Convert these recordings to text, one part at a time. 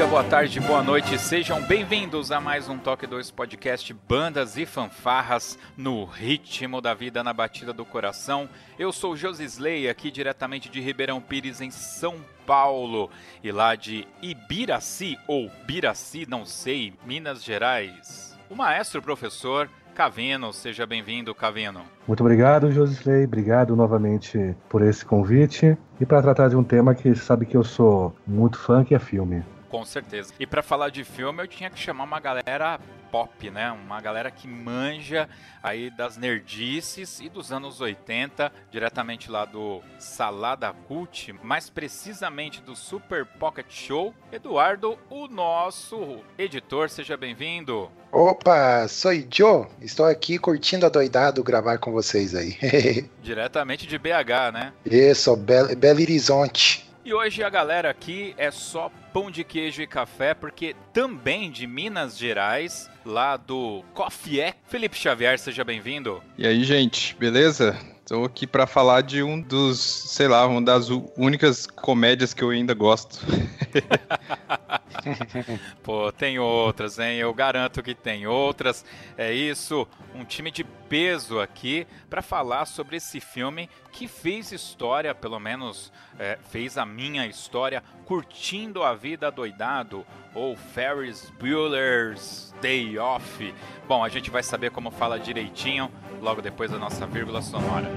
Dia, boa tarde, boa noite, sejam bem-vindos a mais um Toque 2 Podcast Bandas e Fanfarras no ritmo da vida na batida do coração. Eu sou Josisley, aqui diretamente de Ribeirão Pires, em São Paulo, e lá de Ibiraci ou Biraci, não sei, Minas Gerais. O maestro professor Cavino, seja bem-vindo, Cavino. Muito obrigado, Josisley. Obrigado novamente por esse convite e para tratar de um tema que sabe que eu sou muito fã, que é filme. Com certeza. E para falar de filme, eu tinha que chamar uma galera pop, né? Uma galera que manja aí das nerdices e dos anos 80, diretamente lá do Salada Cult, mais precisamente do Super Pocket Show. Eduardo, o nosso editor, seja bem-vindo. Opa, sou Joe. Estou aqui curtindo a doidado gravar com vocês aí. diretamente de BH, né? Isso, Belo, Belo Horizonte. E hoje a galera aqui é só pão de queijo e café, porque também de Minas Gerais, lá do Coffee Felipe Xavier, seja bem-vindo. E aí, gente, beleza? Estou aqui para falar de um dos, sei lá, uma das únicas comédias que eu ainda gosto. Pô, tem outras, hein? Eu garanto que tem outras. É isso, um time de peso aqui para falar sobre esse filme que fez história, pelo menos é, fez a minha história, curtindo a vida doidado ou Ferris Bueller's Day Off. Bom, a gente vai saber como fala direitinho logo depois da nossa vírgula sonora.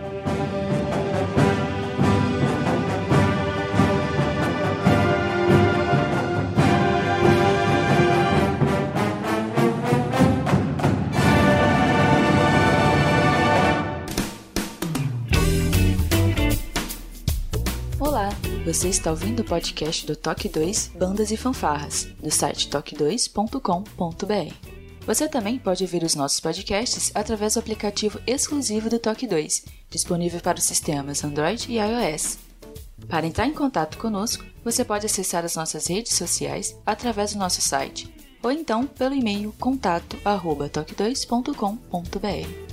Olá, você está ouvindo o podcast do Toque 2 Bandas e Fanfarras, do site toque2.com.br. Você também pode ouvir os nossos podcasts através do aplicativo exclusivo do Toque 2, disponível para os sistemas Android e iOS. Para entrar em contato conosco, você pode acessar as nossas redes sociais através do nosso site, ou então pelo e-mail contato@toque2.com.br.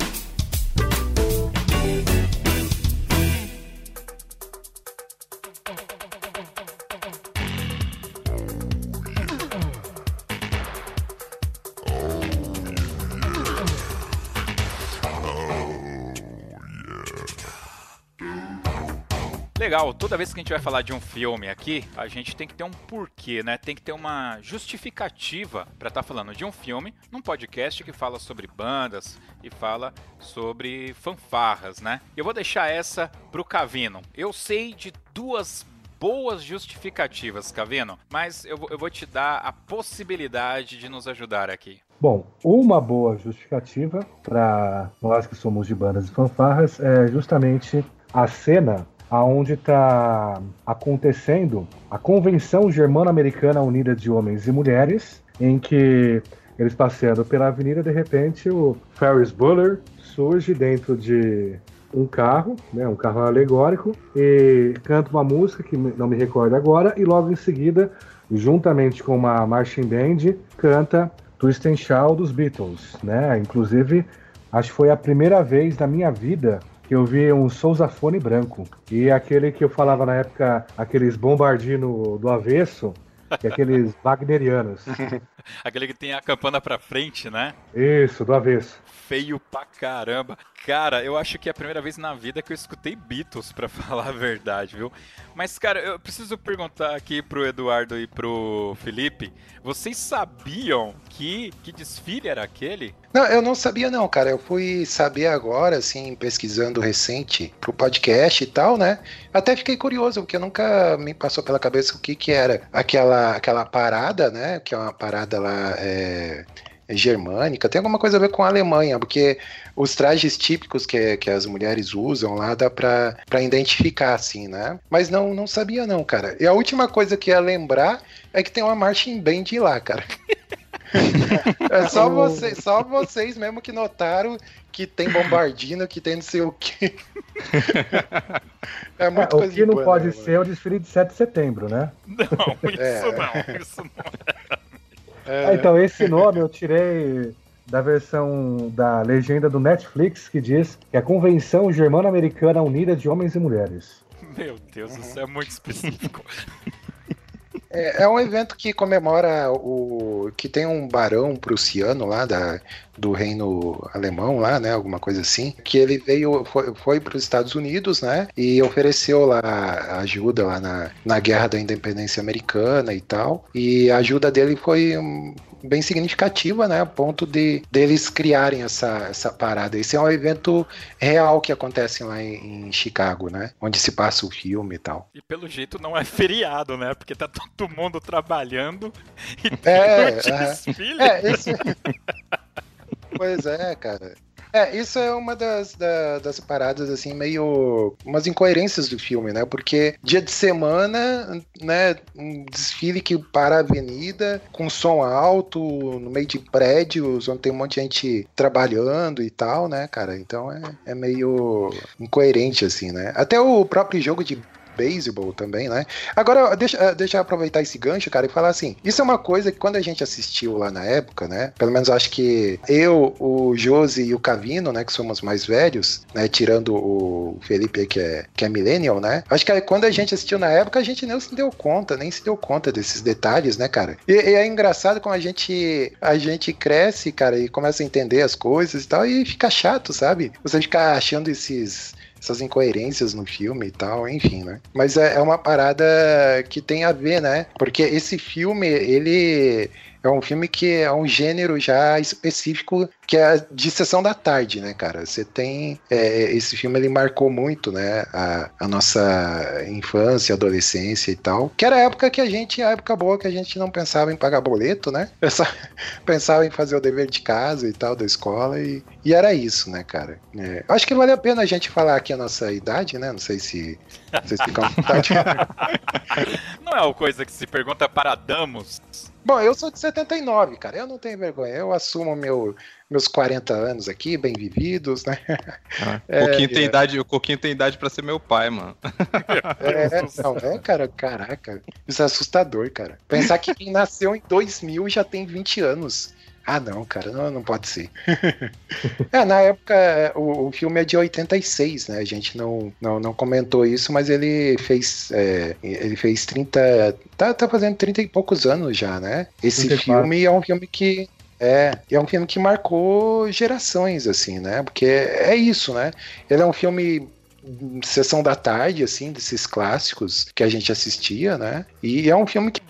legal, toda vez que a gente vai falar de um filme aqui, a gente tem que ter um porquê, né? Tem que ter uma justificativa para estar tá falando de um filme num podcast que fala sobre bandas e fala sobre fanfarras, né? Eu vou deixar essa pro Cavino. Eu sei de duas boas justificativas, Cavino, mas eu, eu vou te dar a possibilidade de nos ajudar aqui. Bom, uma boa justificativa para nós que somos de bandas e fanfarras é justamente a cena aonde está acontecendo a Convenção Germano-Americana Unida de Homens e Mulheres, em que eles passeando pela avenida, de repente o Ferris Bueller surge dentro de um carro, né, um carro alegórico, e canta uma música que não me recordo agora, e logo em seguida, juntamente com uma marching band, canta Twist and Shout dos Beatles, né? Inclusive, acho que foi a primeira vez na minha vida que eu vi um Sousafone branco. E aquele que eu falava na época, aqueles bombardino do avesso, é aqueles wagnerianos. Aquele que tem a campana pra frente, né? Isso, do avesso. Feio pra caramba. Cara, eu acho que é a primeira vez na vida que eu escutei Beatles, pra falar a verdade, viu? Mas, cara, eu preciso perguntar aqui pro Eduardo e pro Felipe: vocês sabiam que, que desfile era aquele? Não, eu não sabia não, cara. Eu fui saber agora, assim, pesquisando recente pro podcast e tal, né? Até fiquei curioso, porque nunca me passou pela cabeça o que que era aquela, aquela parada, né? Que é uma parada lá é, germânica. Tem alguma coisa a ver com a Alemanha, porque os trajes típicos que, que as mulheres usam lá dá pra, pra identificar, assim, né? Mas não, não sabia não, cara. E a última coisa que ia lembrar é que tem uma marching band lá, cara. É só, vocês, só vocês mesmo que notaram que tem bombardino, que tem não sei o quê. É muita É, o que não pode ser é o desfile de 7 de setembro, né? Não, isso É. não, isso não. Ah, então, esse nome eu tirei da versão da legenda do Netflix, que diz que é a Convenção Germano-Americana Unida de Homens e Mulheres. Meu Deus, isso é muito específico. É, é um evento que comemora o. que tem um barão prussiano lá da, do reino alemão lá, né? Alguma coisa assim. Que ele veio, foi, foi para os Estados Unidos, né? E ofereceu lá ajuda lá na, na guerra da independência americana e tal. E a ajuda dele foi bem significativa, né? A ponto de deles criarem essa, essa parada. Esse é um evento real que acontece lá em, em Chicago, né? Onde se passa o filme e tal. E pelo jeito não é feriado, né? Porque tá todo mundo trabalhando e tem É, um aham. desfile. É, isso. pois é, cara. É, isso é uma das, da- das paradas, assim, meio. umas incoerências do filme, né? Porque dia de semana, né? Um desfile que para a avenida, com som alto, no meio de prédios, onde tem um monte de gente trabalhando e tal, né, cara? Então é, é meio incoerente, assim, né? Até o próprio jogo de beisebol também, né? Agora, deixa, deixa eu aproveitar esse gancho, cara, e falar assim: isso é uma coisa que quando a gente assistiu lá na época, né? Pelo menos acho que eu, o Josi e o Cavino, né, que somos mais velhos, né? Tirando o Felipe, que é, que é millennial, né? Acho que quando a gente assistiu na época, a gente nem se deu conta, nem se deu conta desses detalhes, né, cara? E, e é engraçado como a gente, a gente cresce, cara, e começa a entender as coisas e tal, e fica chato, sabe? Você ficar achando esses essas incoerências no filme e tal, enfim, né? Mas é, é uma parada que tem a ver, né? Porque esse filme, ele é um filme que é um gênero já específico que é de sessão da tarde, né, cara? Você tem é, esse filme ele marcou muito, né, a, a nossa infância, adolescência e tal. Que era a época que a gente, a época boa que a gente não pensava em pagar boleto, né? Só pensava em fazer o dever de casa e tal da escola e, e era isso, né, cara? É, acho que vale a pena a gente falar aqui a nossa idade, né? Não sei se vocês ficam à vontade. Não é uma coisa que se pergunta para damos. Bom, eu sou de 79, cara. Eu não tenho vergonha. Eu assumo meu, meus 40 anos aqui, bem vividos, né? O Coquinho, tem idade, o Coquinho tem idade pra ser meu pai, mano. É, não, é, cara, caraca. Isso é assustador, cara. Pensar que quem nasceu em 2000 já tem 20 anos. Ah, não, cara, não, não pode ser. é, na época, o, o filme é de 86, né? A gente não, não, não comentou isso, mas ele fez. é, ele fez 30. Tá, tá fazendo 30 e poucos anos já, né? Esse 34. filme é um filme que. É, é um filme que marcou gerações, assim, né? Porque é isso, né? Ele é um filme sessão da tarde, assim, desses clássicos que a gente assistia, né? E é um filme que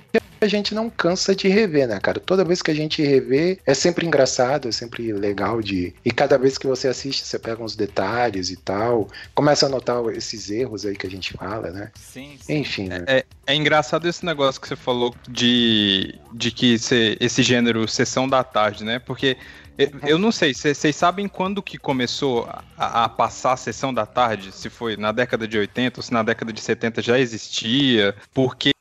a gente não cansa de rever, né, cara? Toda vez que a gente revê, é sempre engraçado, é sempre legal de. E cada vez que você assiste, você pega uns detalhes e tal, começa a notar esses erros aí que a gente fala, né? Sim, sim. Enfim, né? É, é engraçado esse negócio que você falou de, de que cê- esse gênero sessão da tarde, né? Porque eu, eu não sei, vocês sabem quando que começou a, a passar a sessão da tarde? Se foi na década de 80 ou se na década de 70 já existia? Porque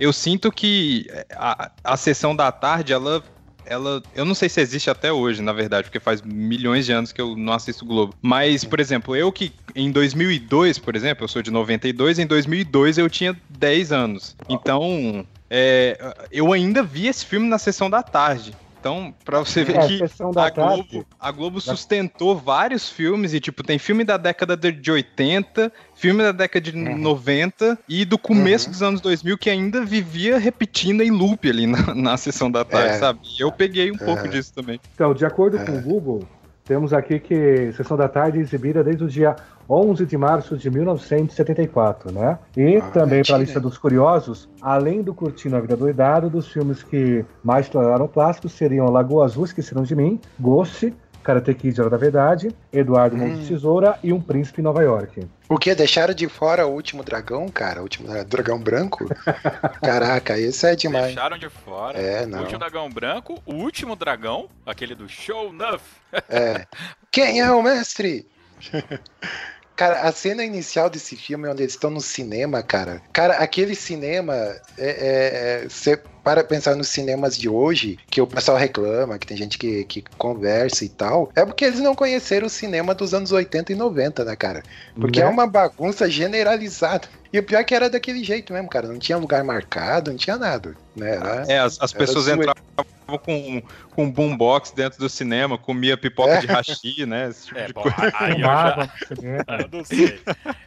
eu sinto que a, a sessão da tarde, ela. Ela, eu não sei se existe até hoje, na verdade, porque faz milhões de anos que eu não assisto Globo. Mas, por exemplo, eu que em 2002, por exemplo, eu sou de 92, em 2002 eu tinha 10 anos. Então, é, eu ainda vi esse filme na sessão da tarde. Então, pra você ver É, que a tarde. Globo, a Globo sustentou vários filmes e, tipo, tem filme da década de de 80, filme da década de Uhum. 90 e do começo Uhum. dos anos 2000 que ainda vivia repetindo em loop ali na, na sessão da tarde, É. sabe? E eu peguei um pouco É. disso também. Então, de acordo É. com o Google, temos aqui que Sessão da Tarde é exibida desde o dia 11 de março de 1974, né? E Ah, também para a lista dos curiosos, além do Curtindo a Vida Doidado, dos filmes que mais tornaram clássicos seriam Lagoa Azul, Esqueceram de Mim, Ghost, Karate Kid, Hora da Verdade, Eduardo Mão de Hum. Tesoura e Um Príncipe em Nova York. O que? Deixaram de fora o último dragão, cara? O último dra- dragão branco? Caraca, esse é demais. Deixaram de fora. É, O não. último dragão branco, o último dragão, aquele do Show Nuff. É. Quem é o mestre? Cara, a cena inicial desse filme, onde eles estão no cinema, cara. Cara, aquele cinema. É, é, você para pensar nos cinemas de hoje, que o pessoal reclama, que tem gente que, que conversa e tal. É porque eles não conheceram o cinema dos anos 80 e 90, né, cara? Porque Né? é uma bagunça generalizada. E o pior é que era daquele jeito mesmo, cara. Não tinha lugar marcado, não tinha nada. Né? Era- É, as, as pessoas entravam com, com um boombox dentro do cinema, comia pipoca É. de hashi, né? Esse tipo É, de bom, coisa. aí eu já. Eu não sei.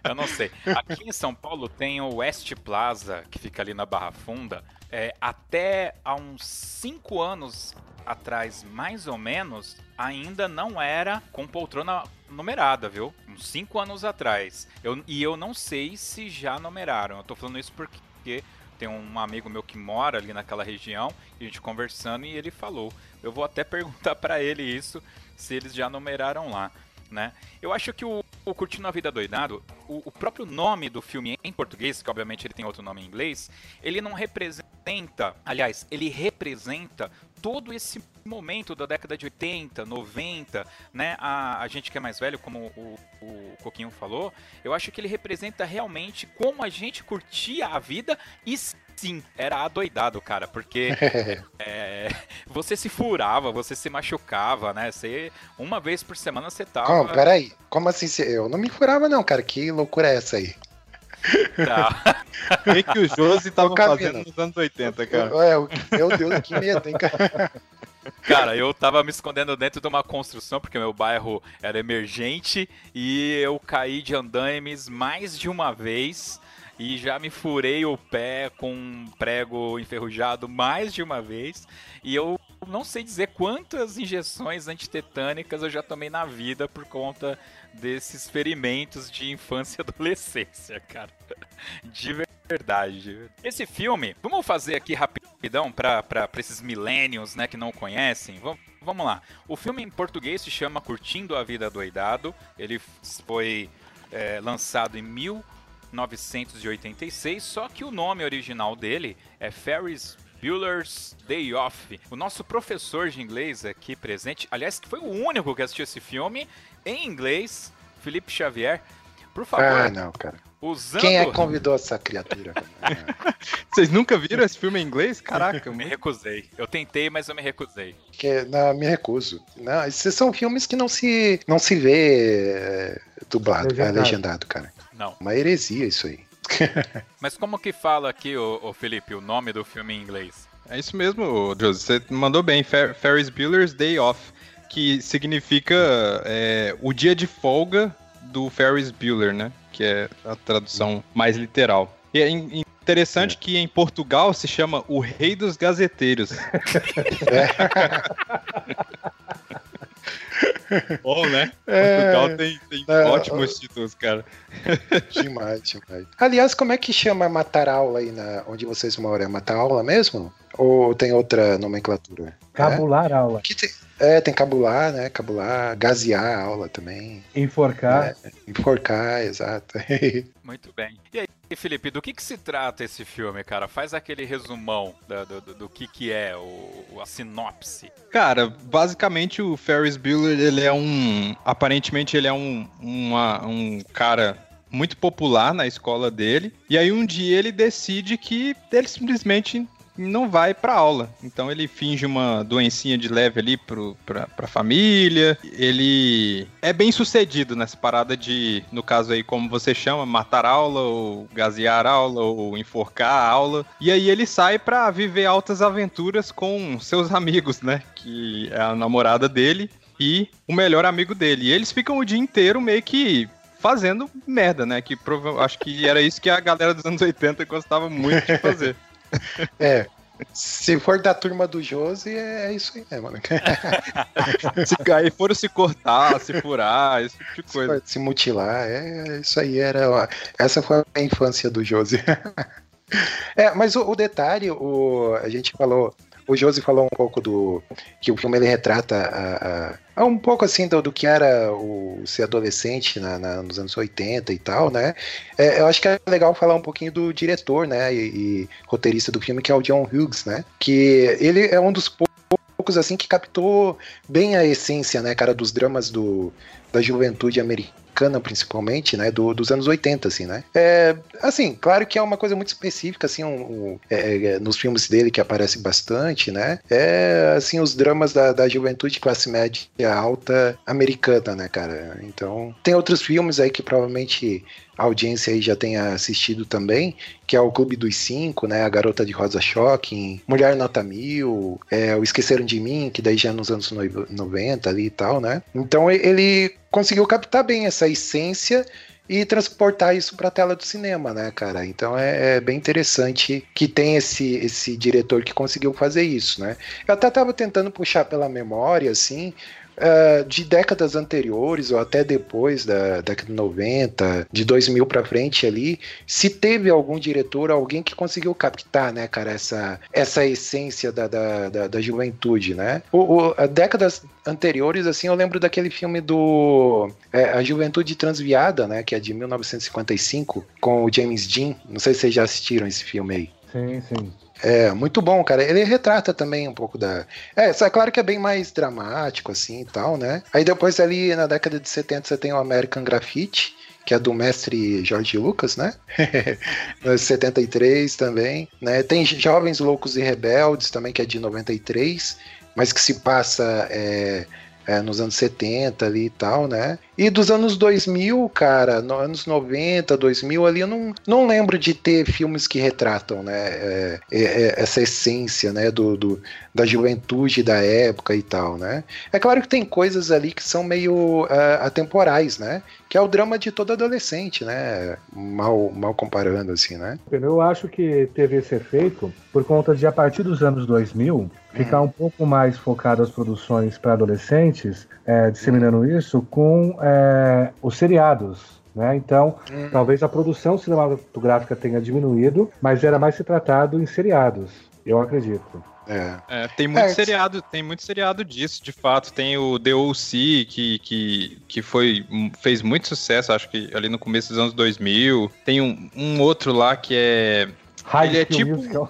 Eu não sei. Aqui em São Paulo tem o West Plaza, que fica ali na Barra Funda. É, até há uns 5 anos atrás, mais ou menos, ainda não era com poltrona numerada, viu? Uns 5 anos atrás. Eu, e eu não sei se já numeraram. Eu tô falando isso porque tem um amigo meu que mora ali naquela região, e a gente conversando, e ele falou. Eu vou até perguntar pra ele isso, se eles já numeraram lá né? Eu acho que o, o Curtindo a Vida Doidado, o, o próprio nome do filme em português, que obviamente ele tem outro nome em inglês, ele não representa, aliás, ele representa todo esse momento da década de 80, 90, né? A, a gente que é mais velho, como o, o Coquinho falou, eu acho que ele representa realmente como a gente curtia a vida e sim, era adoidado, cara, porque é, você se furava, você se machucava, né? Você, uma vez por semana você tava. Como, peraí. Como assim? Eu não me furava, não, cara. Que loucura é essa aí? Tá. O que, que o Josi tava fazendo nos anos 80, cara? É, o- meu Deus, que medo, hein, cara? Cara, eu tava me escondendo dentro de uma construção, porque meu bairro era emergente, e eu caí de andaimes mais de uma vez. E já me furei o pé com um prego enferrujado mais de uma vez. E eu não sei dizer quantas injeções antitetânicas eu já tomei na vida por conta desses ferimentos de infância e adolescência, cara. De verdade. Esse filme, vamos fazer aqui rapidão para esses millennials, né, que não conhecem. Vamos, vamos lá. O filme em português se chama Curtindo a Vida Doidado. Ele foi é, lançado em 1986, só que o nome original dele é Ferris Bueller's Day Off. O nosso professor de inglês aqui presente, aliás, que foi o único que assistiu esse filme em inglês, Felipe Xavier. Por favor, Ah, não, cara. usando. Quem é que convidou essa criatura? Vocês nunca viram esse filme em inglês? Caraca, Eu me recusei. Eu tentei, mas eu me recusei. Que, não, me recuso. Não, esses são filmes que não se, não se vê é, dublado, Legendado. legendado. legendado, cara. Não. Uma heresia isso aí. Mas como que fala aqui, ô, Felipe, o nome do filme em inglês? É isso mesmo, Josi. Você mandou bem. Fer Ferris Bueller's Day Off, que significa é, o dia de folga do Ferris Bueller, né? Que é a tradução mais literal. E é in- interessante que em Portugal se chama o Rei dos Gazeteiros. Bom, né? Portugal tem, tem É, ótimos títulos, cara. Demais, demais. Aliás, como é que chama matar aula aí na, onde vocês moram? É matar aula mesmo? Ou tem outra nomenclatura? Cabular aula. Que tem- é, tem cabular, né? Cabular, gasear a aula também. Enforcar. Enforcar, exato. Muito bem. E aí, Felipe, do que, que se trata esse filme, cara? Faz aquele resumão da- do, do, do que, que é o, a sinopse. Cara, basicamente o Ferris Bueller, ele é um. Aparentemente ele é um, uma- um cara muito popular na escola dele. E aí um dia ele decide que ele simplesmente não vai pra aula. Então ele finge uma doencinha de leve ali pro, pra, pra família. Ele é bem sucedido nessa parada de, no caso aí, como você chama, matar aula, ou gasear aula, ou enforcar a aula. E aí ele sai pra viver altas aventuras com seus amigos, né? Que é a namorada dele e o melhor amigo dele. E eles ficam o dia inteiro meio que fazendo merda, né? Que prova... acho que era isso que a galera dos anos 80 gostava muito de fazer. É. Se for da turma do Josi, é isso aí, né, mano? se cair, foram se cortar, se furar, esse tipo de coisa. Se, se mutilar, é, isso aí era. Essa foi a infância do Josi. é, mas o, o detalhe, o, a gente falou o Josi falou um pouco do. que o filme ele retrata a, a, um pouco assim do, do, que era o ser adolescente na, na, nos anos 80 e tal, né? É, eu acho que é legal falar um pouquinho do diretor, né? E, e, roteirista do filme, que é o John Hughes, né? Que ele é um dos assim que captou bem a essência, né, cara, dos dramas do, da juventude americana americana, principalmente, né, do, dos anos 80, assim, né. É, assim, claro que é uma coisa muito específica, assim, um, um, é, é, nos filmes dele que aparece bastante, né, é, assim, os dramas da, da juventude classe média alta americana, né, cara. Então, tem outros filmes aí que provavelmente a audiência aí já tenha assistido também, que é o Clube dos Cinco, né? A Garota de Rosa Shocking, Mulher Nota Mil, é, o Esqueceram de Mim, que daí já é nos anos 90 ali e tal, né? Então ele conseguiu captar bem essa essência e transportar isso para a tela do cinema, né, cara? Então é, é, bem interessante que tem esse, esse diretor que conseguiu fazer isso, né? Eu até estava tentando puxar pela memória, assim, uh, de décadas anteriores ou até depois da década de 90, de 2000 para frente ali, se teve algum diretor, alguém que conseguiu captar, né, cara, essa, essa essência da, da, da, da juventude, né? O, o, décadas anteriores, assim, eu lembro daquele filme do é, A Juventude Transviada, né, que é de 1955, com o James Dean. Não sei se vocês já assistiram esse filme aí. Sim, sim. É, muito bom, cara. Ele retrata também um pouco da. É, é claro que é bem mais dramático, assim e tal, né? Aí depois, ali na década de 70, você tem o American Graffiti, que é do mestre Jorge Lucas, né? 73 também, né? Tem Jovens Loucos e Rebeldes também, que é de 93, mas que se passa. É, é, nos anos 70 ali e tal, né? E dos anos 2000, cara, nos anos 90, 2000 ali, eu não, não lembro de ter filmes que retratam, né, é, é, é, essa essência, né, do, do, da juventude da época e tal, né. É claro que tem coisas ali que são meio uh, atemporais, né, que é o drama de todo adolescente, né, mal, mal comparando assim, né. Eu acho que teve esse efeito por conta de, a partir dos anos 2000, ficar hum. um pouco mais focado as produções para adolescentes, é, disseminando hum. isso com é, os seriados. Né? Então, hum. talvez a produção cinematográfica tenha diminuído, mas era mais se tratado em seriados, eu acredito. É. é. tem muito é, seriado, tem muito seriado disso, de fato. Tem o The O.C., que, que, que foi, fez muito sucesso, acho que ali no começo dos anos 2000. Tem um, um outro lá que é. High ele é tipo.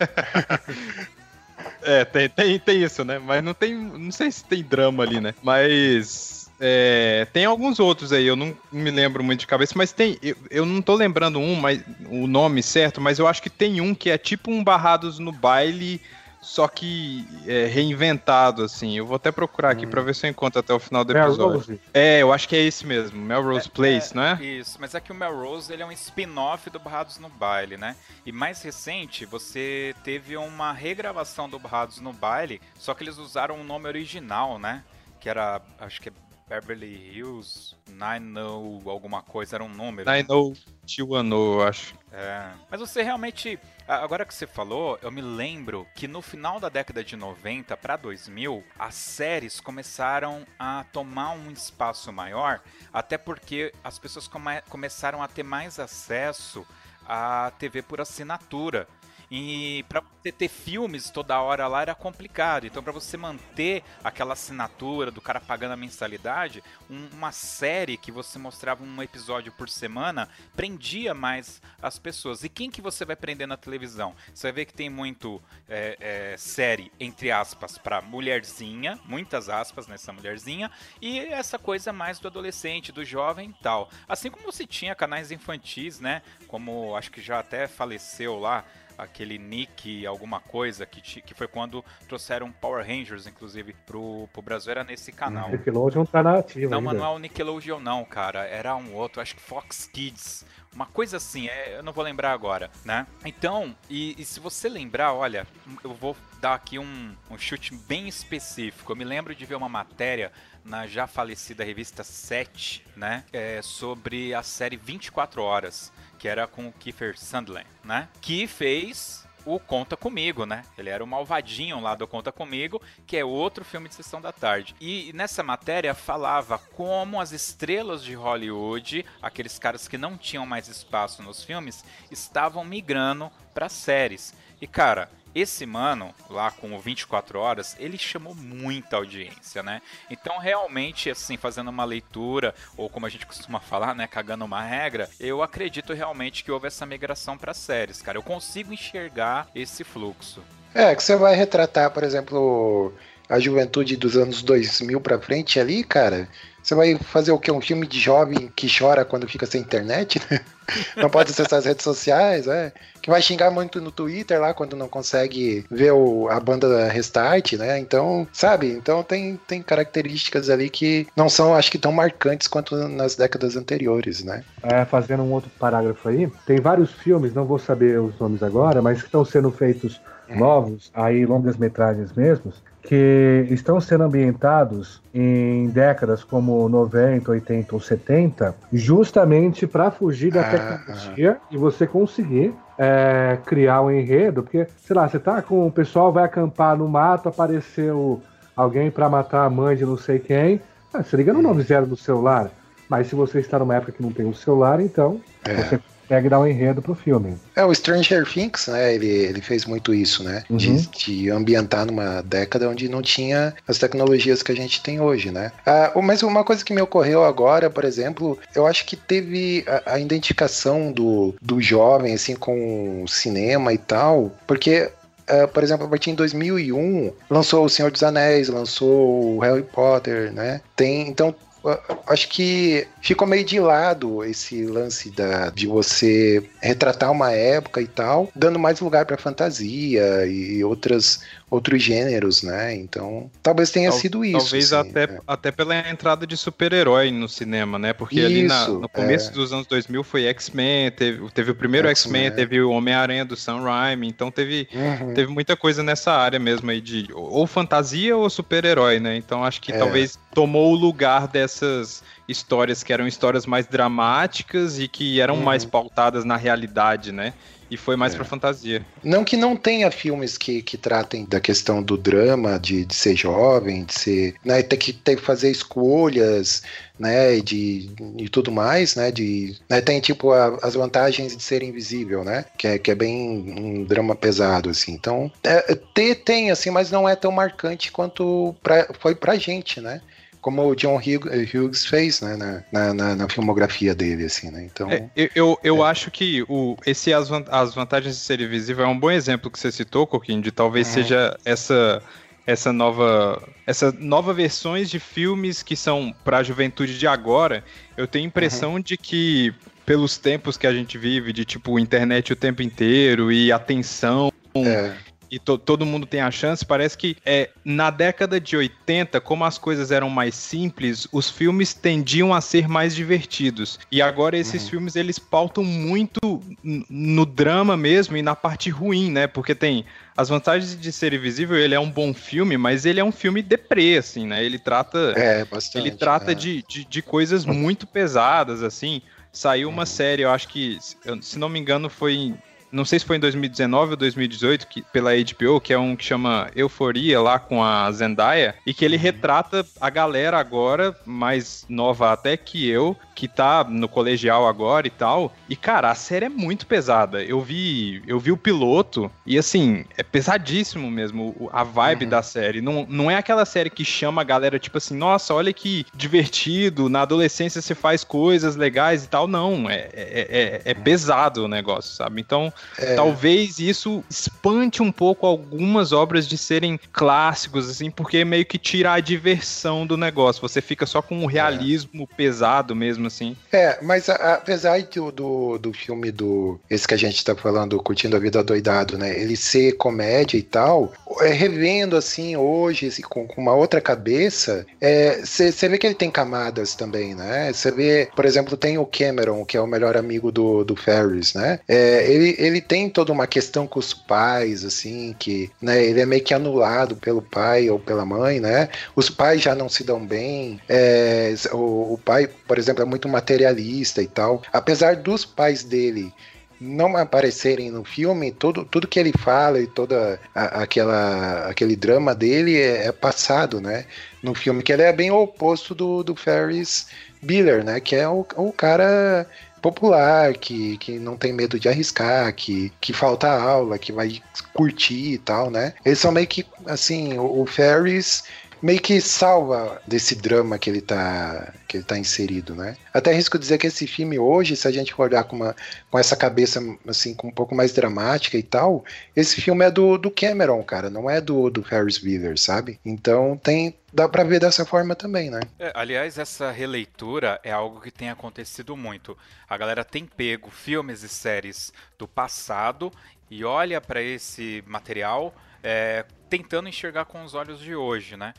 É, tem, tem, tem isso, né? Mas não tem. Não sei se tem drama ali, né? Mas. É, tem alguns outros aí, eu não me lembro muito de cabeça, mas tem. Eu, eu não tô lembrando um, mas o nome certo, mas eu acho que tem um que é tipo um Barrados no Baile só que é, reinventado, assim. Eu vou até procurar aqui hum. pra ver se eu encontro até o final do episódio. É, eu acho que é esse mesmo, Melrose é, Place, é, não é? Isso, mas é que o Melrose ele é um spin-off do Barrados no Baile, né? E mais recente, você teve uma regravação do Barrados no Baile, só que eles usaram o nome original, né? Que era, acho que é Beverly Hills 90 alguma coisa, era um número. 90210, eu acho. É. Mas você realmente Agora que você falou, eu me lembro que no final da década de 90 para 2000, as séries começaram a tomar um espaço maior, até porque as pessoas come começaram a ter mais acesso à TV por assinatura. E para você ter filmes toda hora lá era complicado. Então, para você manter aquela assinatura do cara pagando a mensalidade, um, uma série que você mostrava um episódio por semana prendia mais as pessoas. E quem que você vai prender na televisão? Você vai ver que tem muito é, é, série, entre aspas, para mulherzinha, muitas aspas nessa mulherzinha, e essa coisa mais do adolescente, do jovem e tal. Assim como você tinha canais infantis, né? Como acho que já até faleceu lá aquele Nick alguma coisa, que, que foi quando trouxeram Power Rangers, inclusive, pro, pro Brasil, era nesse canal. Nickelodeon tá na ativa Não, ainda. mas não é o Nickelodeon não, cara, era um outro, acho que Fox Kids, uma coisa assim, é, eu não vou lembrar agora, né? Então, e, e, se você lembrar, olha, eu vou dar aqui um, um chute bem específico. Eu me lembro de ver uma matéria na já falecida revista 7, né? É, sobre a série 24 Horas, que era com o Kiefer Sutherland, né? Que fez o Conta Comigo, né? Ele era o malvadinho lá do Conta Comigo, que é outro filme de sessão da tarde. E nessa matéria falava como as estrelas de Hollywood, aqueles caras que não tinham mais espaço nos filmes, estavam migrando para séries. E cara, esse mano, lá com o 24 horas, ele chamou muita audiência, né? Então, realmente, assim, fazendo uma leitura, ou como a gente costuma falar, né, cagando uma regra, eu acredito realmente que houve essa migração para séries, cara. Eu consigo enxergar esse fluxo. É, que você vai retratar, por exemplo, a juventude dos anos 2000 para frente ali, cara. Você vai fazer o que? Um filme de jovem que chora quando fica sem internet, né? Não pode acessar as redes sociais, é. Que vai xingar muito no Twitter lá quando não consegue ver o, a banda Restart, né? Então, sabe? Então tem, tem características ali que não são, acho que, tão marcantes quanto nas décadas anteriores, né? É, fazendo um outro parágrafo aí, tem vários filmes, não vou saber os nomes agora, mas que estão sendo feitos novos, aí longas metragens mesmos, que estão sendo ambientados em décadas como 90, 80 ou 70, justamente para fugir da Ah, tecnologia e você conseguir é, criar um enredo, porque, sei lá, você tá com o pessoal vai acampar no mato, apareceu alguém para matar a mãe de não sei quem, ah, você liga no 90 do celular, mas se você está numa época que não tem o celular, então É. você consegue dar um enredo pro filme. É, o Stranger Things, né? Ele, ele fez muito isso, né? Uhum. De, de ambientar numa década onde não tinha as tecnologias que a gente tem hoje, né? Ah, mas uma coisa que me ocorreu agora, por exemplo, eu acho que teve a, a identificação do, do jovem, assim, com o cinema e tal, porque. ah, por exemplo, a partir de 2001 lançou O Senhor dos Anéis, lançou o Harry Potter, né? Tem, então acho que ficou meio de lado esse lance da, de você retratar uma época e tal, dando mais lugar para fantasia e outras, outros gêneros, né? Então, talvez tenha Tal- sido isso. Talvez assim, até, é. até pela entrada de super-herói no cinema, né? Porque ali na- Isso, no começo é. dos anos 2000 foi X-Men, teve, teve o primeiro X-Men, X-Men. teve o Homem-Aranha do Sam Raimi, então teve, Uhum. teve muita coisa nessa área mesmo aí de ou fantasia ou super-herói, né? Então acho que É. talvez tomou o lugar dessas histórias que eram histórias mais dramáticas e que eram Uhum. mais pautadas na realidade, né? E foi mais É. pra fantasia. Não que não tenha filmes que, que tratem da questão do drama, de, de ser jovem, de ser. Né, ter, que, ter que fazer escolhas, né? E, de, e tudo mais, né? De, né, tem tipo a- as vantagens de ser invisível, né? Que é, que é bem um drama pesado, assim. Então, é, ter tem, assim, mas não é tão marcante quanto pra, foi pra gente, né? Como o John Hugh- Hughes fez, né? Na, na, na- na filmografia dele, assim, né? Então. É, eu eu, eu acho que o, esse as, as vantagens de ser invisível é um bom exemplo que você citou, Coquinho, de talvez Uhum. seja essa essa nova essa nova versões de filmes que são para a juventude de agora. Eu tenho a impressão de que pelos tempos que a gente vive, de tipo internet o tempo inteiro e atenção é. E to- todo mundo tem a chance, parece que é, na década de 80, como as coisas eram mais simples, os filmes tendiam a ser mais divertidos. E agora esses Uhum. filmes eles pautam muito no drama mesmo e na parte ruim, né? Porque tem as vantagens de ser invisível, ele é um bom filme, mas ele é um filme deprê, assim, né? Ele trata É, bastante. ele trata é. de, de, de coisas muito pesadas, assim. Saiu uma Uhum. série, eu acho que, se não me engano, foi em. Não sei se foi em 2019 ou 2018, que, pela HBO, que é um que chama Euforia lá com a Zendaya, e que ele Uhum. retrata a galera agora, mais nova até que eu, que tá no colegial agora e tal. E, cara, a série é muito pesada. Eu vi, eu vi o piloto e, assim, é pesadíssimo mesmo a vibe Uhum. da série. Não, não é aquela série que chama a galera, tipo assim, nossa, olha que divertido, na adolescência você faz coisas legais e tal. Não, é, é, é, é pesado o negócio, sabe? Então, É. talvez isso espante um pouco algumas obras de serem clássicos, assim, porque meio que tira a diversão do negócio. Você fica só com o realismo pesado mesmo, assim. É, mas a, apesar do, do, do filme do. Esse que a gente tá falando, Curtindo a Vida Doidado, né? Ele ser comédia e tal, revendo assim hoje, assim, com, com uma outra cabeça, você é, vê que ele tem camadas também, né? Você vê, por exemplo, tem o Cameron, que é o melhor amigo do, do Ferris, né? É, ele, ele tem toda uma questão com os pais, assim, que né, ele é meio que anulado pelo pai ou pela mãe, né? Os pais já não se dão bem. É, o, o pai, por exemplo, é muito materialista e tal. Apesar dos pais dele não aparecerem no filme, tudo, tudo que ele fala e toda aquela, aquele drama dele é, é, passado, né? No filme, que ele é bem o oposto do, do Ferris Bueller, né? Que é o, o cara popular, que, que não tem medo de arriscar, que, que falta aula, que vai curtir e tal, né? Eles são meio que, assim, o, o Ferris meio que salva desse drama que ele tá que ele tá inserido, né? Até risco dizer que esse filme hoje, se a gente olhar com, uma, com essa cabeça assim, com um pouco mais dramática e tal, esse filme é do, do Cameron, cara, não é do, do Ferris Bueller, sabe? Então tem dá para ver dessa forma também, né? É, aliás, essa releitura é algo que tem acontecido muito. A galera tem pego filmes e séries do passado e olha para esse material é, tentando enxergar com os olhos de hoje, né?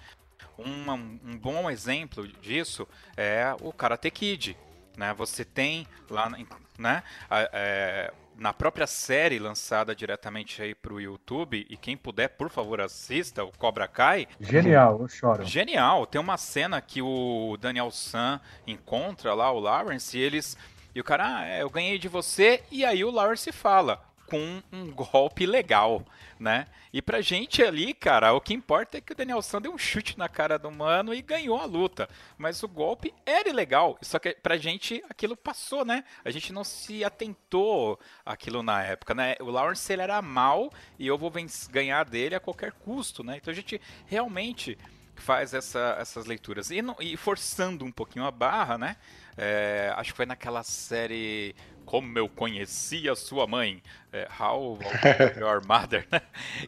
Um, um bom exemplo disso é o Karate Kid, né? Você tem lá, né? É, na própria série lançada diretamente aí pro YouTube, e quem puder, por favor, assista, o Cobra Kai. Genial, eu choro. Genial. Tem uma cena que o Daniel San encontra lá o Lawrence e eles. E o cara, ah, eu ganhei de você, e aí o Lawrence fala com um golpe legal, né? E pra gente ali, cara, o que importa é que o Danielson deu um chute na cara do mano e ganhou a luta. Mas o golpe era legal, só que pra gente aquilo passou, né? A gente não se atentou aquilo na época, né? O Lawrence ele era mal e eu vou ganhar dele a qualquer custo, né? Então a gente realmente faz essa, essas leituras. E, e, forçando um pouquinho a barra, né? É, acho que foi naquela série como eu conheci a sua mãe, é, How Your Mother, né?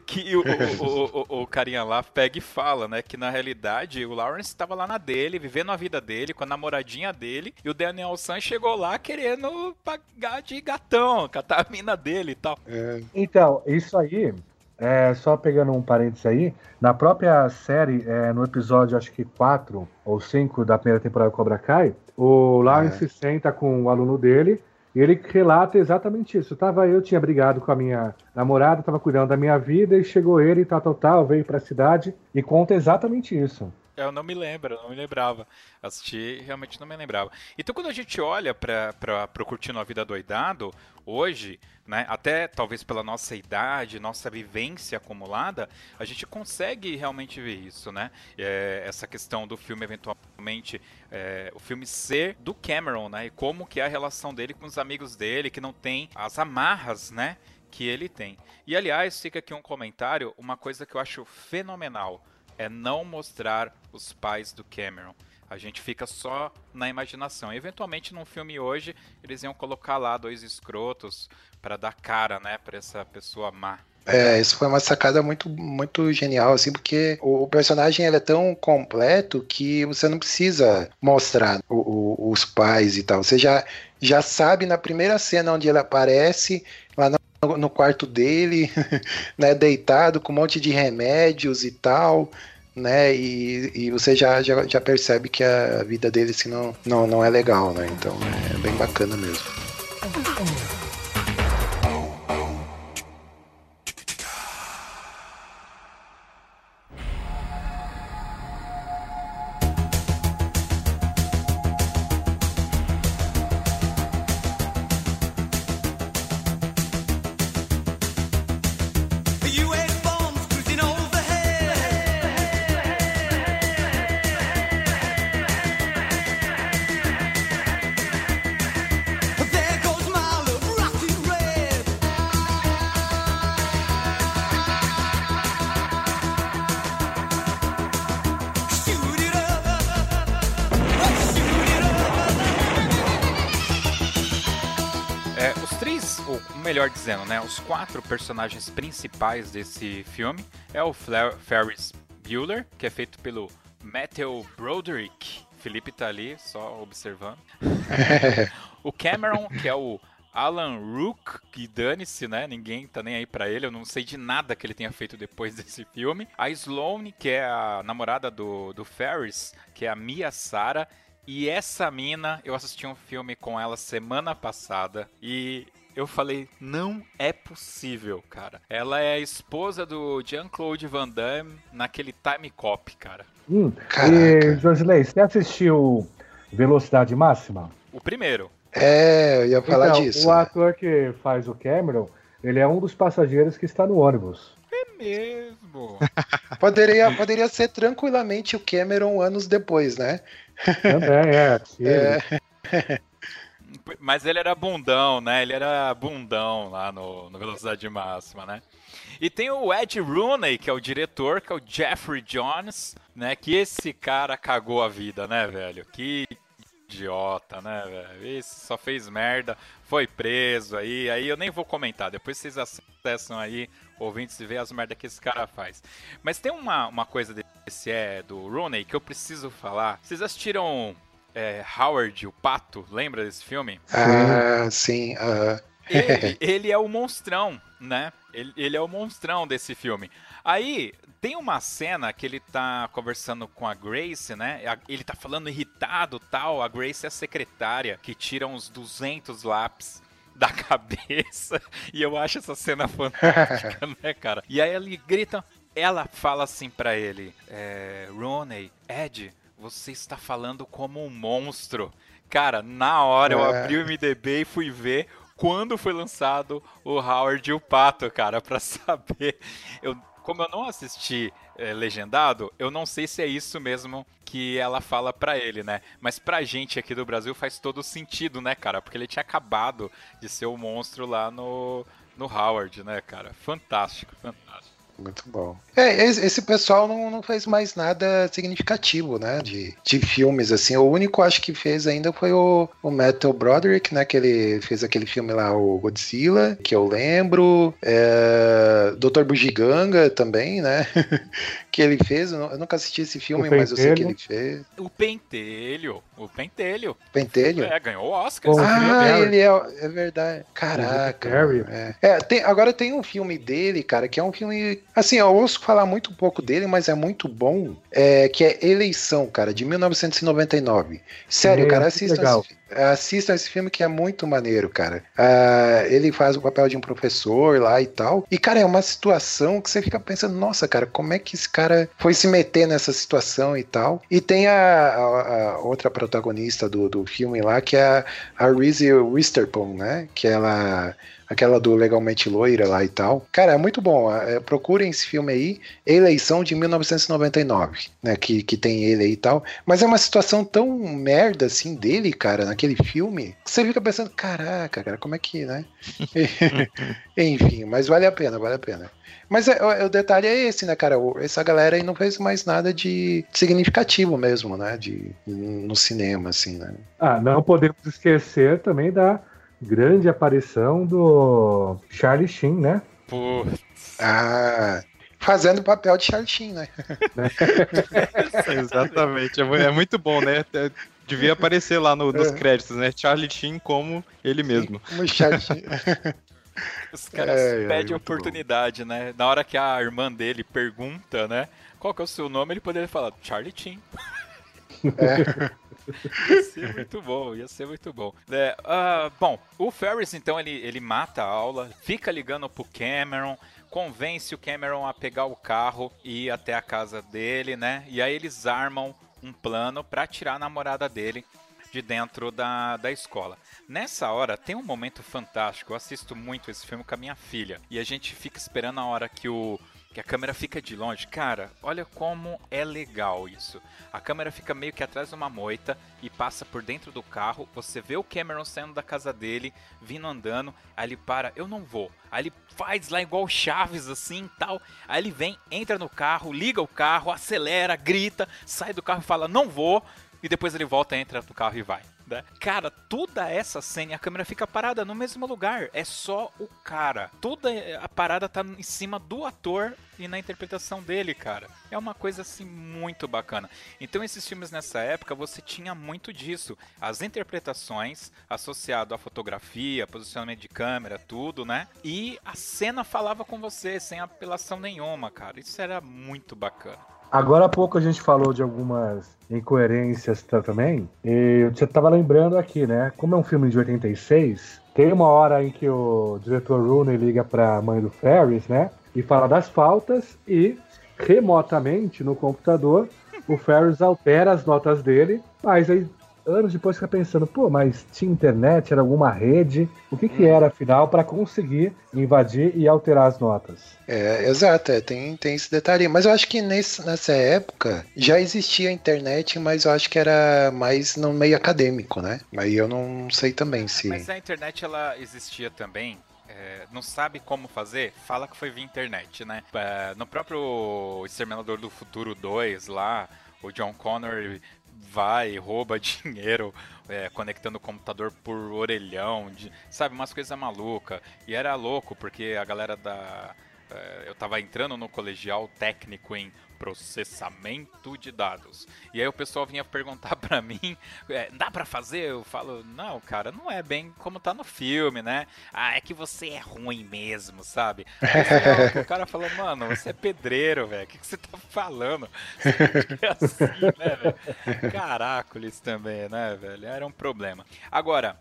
Que o, o, o, o, carinha lá pega e fala, né? Que na realidade o Lawrence estava lá na dele, vivendo a vida dele, com a namoradinha dele, e o Daniel San chegou lá querendo pagar de gatão, catar a mina dele e tal. É. Então, isso aí, é, só pegando um parênteses aí, na própria série, é, no episódio acho que 4 ou 5 da primeira temporada do Cobra Kai, o Lawrence é. senta com o aluno dele ele relata exatamente isso. Tava eu tinha brigado com a minha namorada, estava cuidando da minha vida e chegou ele tal, tal, tal, veio para a cidade e conta exatamente isso. Eu não me lembro, eu não me lembrava. Assisti realmente não me lembrava. Então quando a gente olha para o Curtindo a Vida Doidado, hoje, né, até talvez pela nossa idade, nossa vivência acumulada, a gente consegue realmente ver isso, né? É, essa questão do filme eventualmente, é, o filme ser do Cameron, né? E como que é a relação dele com os amigos dele, que não tem as amarras, né? Que ele tem. E aliás, fica aqui um comentário, uma coisa que eu acho fenomenal é não mostrar os pais do Cameron. A gente fica só na imaginação. eventualmente, num filme hoje, eles iam colocar lá dois escrotos para dar cara, né, para essa pessoa má. É, isso foi uma sacada muito, muito genial, assim, porque o, personagem ele é tão completo que você não precisa mostrar o, o, os pais e tal. Você já, já sabe na primeira cena onde ele aparece, no, quarto dele, né, deitado com um monte de remédios e tal, né, e, e você já, já, já percebe que a vida dele assim, não, não, não é legal, né, então é bem bacana mesmo. Melhor dizendo, né, os quatro personagens principais desse filme é o Fla Ferris Bueller, que é feito pelo Matthew Broderick. Felipe tá ali, só observando. o Cameron, que é o Alan Rook, que dane-se, né? Ninguém tá nem aí pra ele. Eu não sei de nada que ele tenha feito depois desse filme. A Sloane, que é a namorada do, do Ferris, que é a Mia Sara. E essa mina, eu assisti um filme com ela semana passada e eu falei, não é possível, cara. Ela é a esposa do Jean-Claude Van Damme naquele Time Cop, cara. Hum, e, Josley, você assistiu Velocidade Máxima? O primeiro. É, eu ia falar então, disso. O ator que faz o Cameron, ele é um dos passageiros que está no ônibus. É mesmo. poderia, poderia ser tranquilamente o Cameron anos depois, né? Também, é. é. Mas ele era bundão, né? Ele era bundão lá no, no Velocidade Máxima, né? E tem o Ed Rooney, que é o diretor, que é o Jeffrey Jones, né? Que esse cara cagou a vida, né, velho? Que idiota, né, velho? Esse só fez merda, foi preso aí, aí eu nem vou comentar. Depois vocês acessam aí, ouvintes, e vê as merdas que esse cara faz. Mas tem uma, uma coisa desse é do Rooney que eu preciso falar. Vocês assistiram é, Howard, o Pato, lembra desse filme? Ah, sim. Uh... Ele, ele, é o monstrão, né? Ele, ele, é o monstrão desse filme. Aí, tem uma cena que ele tá conversando com a Grace, né? Ele tá falando irritado tal. A Grace é a secretária que tira uns 200 lápis da cabeça. E eu acho essa cena fantástica, né, cara? E aí ele grita, ela fala assim para ele: é, Roney, Ed, você está falando como um monstro. Cara, na hora eu é. abri o MDB e fui ver quando foi lançado o Howard e o Pato, cara, para saber. Eu, como eu não assisti é, legendado, eu não sei se é isso mesmo que ela fala para ele, né? Mas pra gente aqui do Brasil faz todo sentido, né, cara? Porque ele tinha acabado de ser o monstro lá no, no Howard, né, cara? Fantástico, fantástico. Muito bom. É, esse pessoal não, não fez mais nada significativo, né? De, de filmes, assim. O único, acho que fez ainda foi o, o Metal Broderick, né? Que ele fez aquele filme lá, o Godzilla, que eu lembro. É, Dr. Bugiganga também, né? que ele fez. Eu nunca assisti esse filme, mas eu sei que ele fez. O Pentelho. O Pentelho. Pentelho? É, ganhou o Oscar. ah, ele é, é verdade. Caraca. É. é tem, agora tem um filme dele, cara, que é um filme Assim, eu ouço falar muito pouco dele, mas é muito bom. É, que é Eleição, cara, de 1999. Sério, cara, assistam esse, assistam esse filme que é muito maneiro, cara. Uh, ele faz o papel de um professor lá e tal. E, cara, é uma situação que você fica pensando, nossa, cara, como é que esse cara foi se meter nessa situação e tal. E tem a, a, a outra protagonista do, do filme lá, que é a, a Reese Witherspoon, né? Que ela aquela do Legalmente Loira lá e tal. Cara, é muito bom. É, procurem esse filme aí, Eleição de 1999, né? Que, que tem ele aí e tal. Mas é uma situação tão merda assim dele, cara, naquele filme, que você fica pensando, caraca, cara, como é que, né? Enfim, mas vale a pena, vale a pena. Mas é, o, o detalhe é esse, né, cara? Essa galera aí não fez mais nada de significativo mesmo, né? De, no cinema, assim, né? Ah, não podemos esquecer também da grande aparição do Charlie Sheen, né? Putz. Ah, fazendo o papel de Charlie Sheen, né? Exatamente, é, é muito bom, né? Devia aparecer lá no, nos é. créditos, né? Charlie Sheen como ele mesmo. Como Charlie Sheen. Os caras é, pedem é, oportunidade, bom. né? Na hora que a irmã dele pergunta, né? Qual que é o seu nome, ele poderia falar Charlie Sheen. É. ia ser muito bom, ia ser muito bom. É, uh, bom, o Ferris então ele, ele mata a aula, fica ligando pro Cameron, convence o Cameron a pegar o carro e ir até a casa dele, né? E aí eles armam um plano para tirar a namorada dele de dentro da, da escola. Nessa hora tem um momento fantástico. Eu assisto muito esse filme com a minha filha e a gente fica esperando a hora que o que a câmera fica de longe. Cara, olha como é legal isso. A câmera fica meio que atrás de uma moita e passa por dentro do carro. Você vê o Cameron saindo da casa dele, vindo andando. Aí ele para, eu não vou. Aí ele faz lá igual Chaves assim tal. Aí ele vem, entra no carro, liga o carro, acelera, grita, sai do carro e fala, não vou. e depois ele volta, entra no carro e vai. Né? Cara, toda essa cena, a câmera fica parada no mesmo lugar. É só o cara. Toda a parada tá em cima do ator e na interpretação dele, cara. É uma coisa assim muito bacana. Então esses filmes nessa época você tinha muito disso, as interpretações associado à fotografia, posicionamento de câmera, tudo, né? E a cena falava com você sem apelação nenhuma, cara. Isso era muito bacana. Agora há pouco a gente falou de algumas incoerências também. E você estava lembrando aqui, né? Como é um filme de 86, tem uma hora em que o diretor Rooney liga para a mãe do Ferris, né? E fala das faltas e remotamente no computador o Ferris altera as notas dele, mas aí anos depois fica pensando, pô, mas tinha internet, era alguma rede? O que, que hum. era, afinal, para conseguir invadir e alterar as notas? É, exato, é, tem, tem esse detalhe. Mas eu acho que nesse, nessa época já existia internet, mas eu acho que era mais no meio acadêmico, né? Aí eu não sei também se. Mas a internet ela existia também é, não sabe como fazer, fala que foi via internet, né? É, no próprio Exterminador do Futuro 2 lá, o John Connor vai, rouba dinheiro é, conectando o computador por orelhão, de, sabe, umas coisas malucas. E era louco, porque a galera da. É, eu tava entrando no colegial técnico em processamento de dados. E aí o pessoal vinha perguntar para mim, é, dá para fazer? Eu falo, não, cara, não é bem como tá no filme, né? Ah, é que você é ruim mesmo, sabe? Aí, o cara falou, mano, você é pedreiro, velho, o que, que você tá falando? É assim, né, velho? Caracoles também, né, velho? Era um problema. Agora,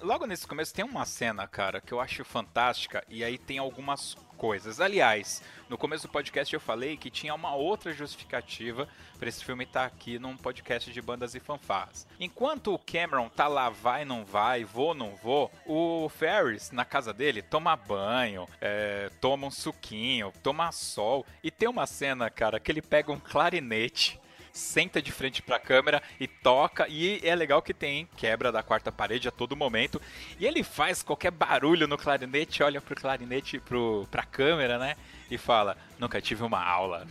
logo nesse começo tem uma cena, cara, que eu acho fantástica, e aí tem algumas coisas. Aliás, no começo do podcast eu falei que tinha uma outra justificativa para esse filme estar tá aqui num podcast de bandas e fanfarras. Enquanto o Cameron tá lá, vai, não vai, vou, não vou, o Ferris, na casa dele, toma banho, é, toma um suquinho, toma sol. E tem uma cena, cara, que ele pega um clarinete senta de frente pra câmera e toca. E é legal que tem quebra da quarta parede a todo momento. E ele faz qualquer barulho no clarinete, olha pro clarinete, pro, pra câmera, né? E fala: Nunca tive uma aula.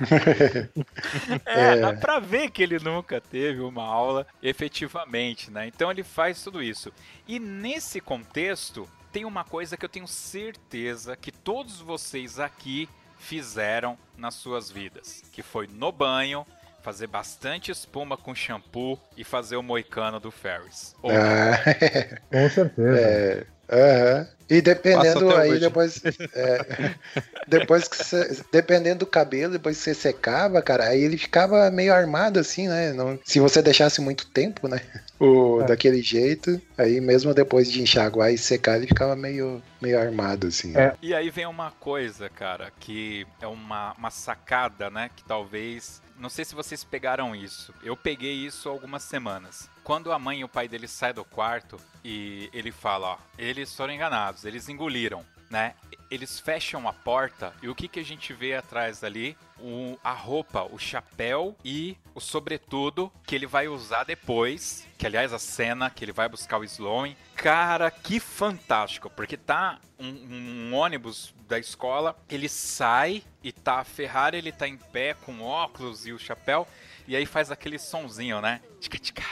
é, dá pra ver que ele nunca teve uma aula efetivamente, né? Então ele faz tudo isso. E nesse contexto, tem uma coisa que eu tenho certeza que todos vocês aqui fizeram nas suas vidas, que foi no banho, fazer bastante espuma com shampoo e fazer o moicano do Ferris. Ah, com certeza. É, uh -huh. E dependendo aí, hoje. depois. É, depois que você, Dependendo do cabelo, depois que você secava, cara, aí ele ficava meio armado assim, né? Não, se você deixasse muito tempo, né? O, é. Daquele jeito, aí mesmo depois de enxaguar e secar, ele ficava meio, meio armado, assim. É. E aí vem uma coisa, cara, que é uma, uma sacada, né? Que talvez. Não sei se vocês pegaram isso. Eu peguei isso algumas semanas. Quando a mãe e o pai dele saem do quarto e ele fala, ó, eles foram enganados, eles engoliram, né? Eles fecham a porta e o que, que a gente vê atrás dali? O, a roupa, o chapéu e o sobretudo que ele vai usar depois. Que aliás a cena que ele vai buscar o Sloan. Cara, que fantástico! Porque tá um, um ônibus da escola, ele sai e tá a Ferrari, ele tá em pé com óculos e o chapéu. E aí faz aquele sonzinho, né? Tica, tica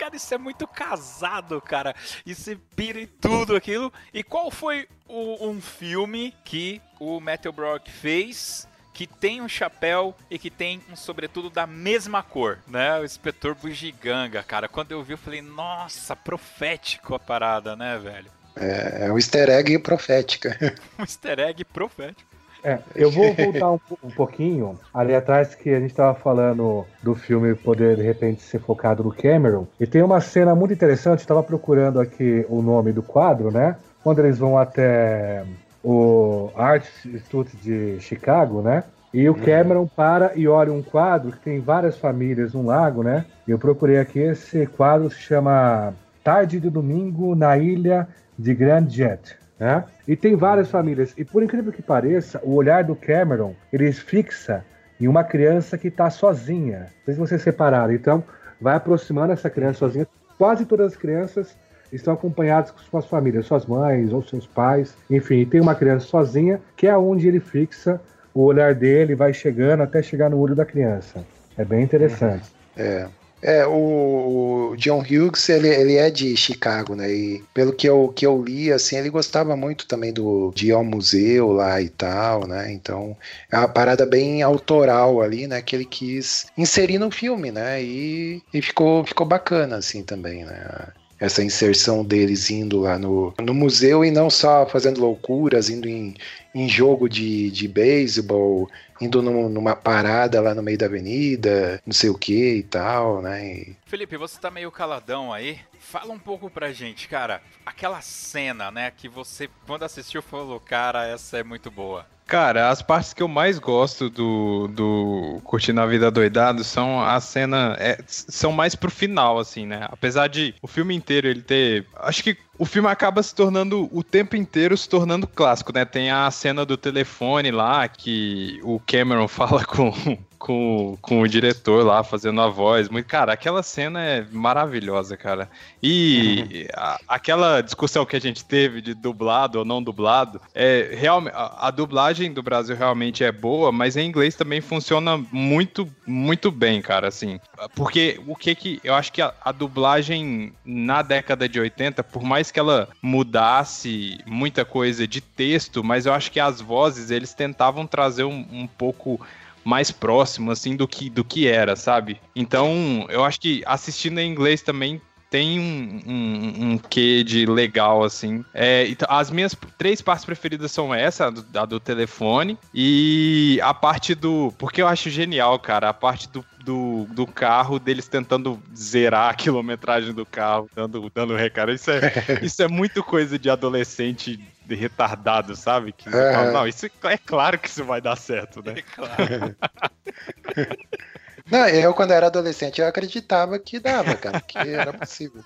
cara, isso é muito casado, cara. E você pira em tudo aquilo. E qual foi o, um filme que o Metal Brock fez que tem um chapéu e que tem um sobretudo da mesma cor, né? O inspetor Bugiganga, cara. Quando eu vi, eu falei, nossa, profético a parada, né, velho? É, é um easter egg profética. um easter egg profético. É, eu vou voltar um, um, pouquinho ali atrás que a gente estava falando do filme poder de repente ser focado no Cameron. E tem uma cena muito interessante, estava procurando aqui o nome do quadro, né? Quando eles vão até o Art Institute de Chicago, né? E o uhum. Cameron para e olha um quadro que tem várias famílias num lago, né? Eu procurei aqui, esse quadro se chama Tarde de Domingo na Ilha de Grand Jet. Né? E tem várias famílias. E por incrível que pareça, o olhar do Cameron, ele fixa em uma criança que está sozinha. Não sei se vocês separaram. Então, vai aproximando essa criança sozinha. Quase todas as crianças estão acompanhadas com suas famílias, suas mães ou seus pais. Enfim, tem uma criança sozinha, que é onde ele fixa o olhar dele, vai chegando até chegar no olho da criança. É bem interessante. É. É, o, John Hughes, ele, ele é de Chicago, né? E pelo que eu, que eu li, assim, ele gostava muito também do, de ir ao museu lá e tal, né? Então, é uma parada bem autoral ali, né? Que ele quis inserir no filme, né? E, e ficou, ficou bacana, assim, também, né? essa inserção deles indo lá no, no museu e não só fazendo loucuras, indo em, em jogo de, de beisebol, indo numa parada lá no meio da avenida, não sei o que e tal, né? E... Felipe, você tá meio caladão aí. Fala um pouco pra gente, cara. Aquela cena, né, que você, quando assistiu, falou, cara, essa é muito boa. Cara, as partes que eu mais gosto do, do Curtindo a Vida Doidado são a cena. É, são mais pro final, assim, né? Apesar de o filme inteiro ele ter. Acho que o filme acaba se tornando o tempo inteiro se tornando clássico, né? Tem a cena do telefone lá que o Cameron fala com com, com o diretor lá fazendo a voz. Muito, cara, aquela cena é maravilhosa, cara. E a, aquela discussão que a gente teve de dublado ou não dublado, é realmente a, a, dublagem do Brasil realmente é boa, mas em inglês também funciona muito, muito bem, cara, assim. Porque o que que eu acho que a, a dublagem na década de 80, por mais que ela mudasse muita coisa de texto, mas eu acho que as vozes eles tentavam trazer um, um pouco mais próximo, assim, do que, do que era, sabe? Então, eu acho que assistindo em inglês também tem um, um, um quê de legal, assim. É, então, as minhas três partes preferidas são essa, a do, a do, telefone, e a parte do. Porque eu acho genial, cara, a parte do, do, do carro, deles tentando zerar a quilometragem do carro, dando, dando recado. Isso é, isso é muito coisa de adolescente retardado, sabe? Que é. não, isso é claro que isso vai dar certo, né? É claro. não, eu quando era adolescente eu acreditava que dava, cara, que era possível.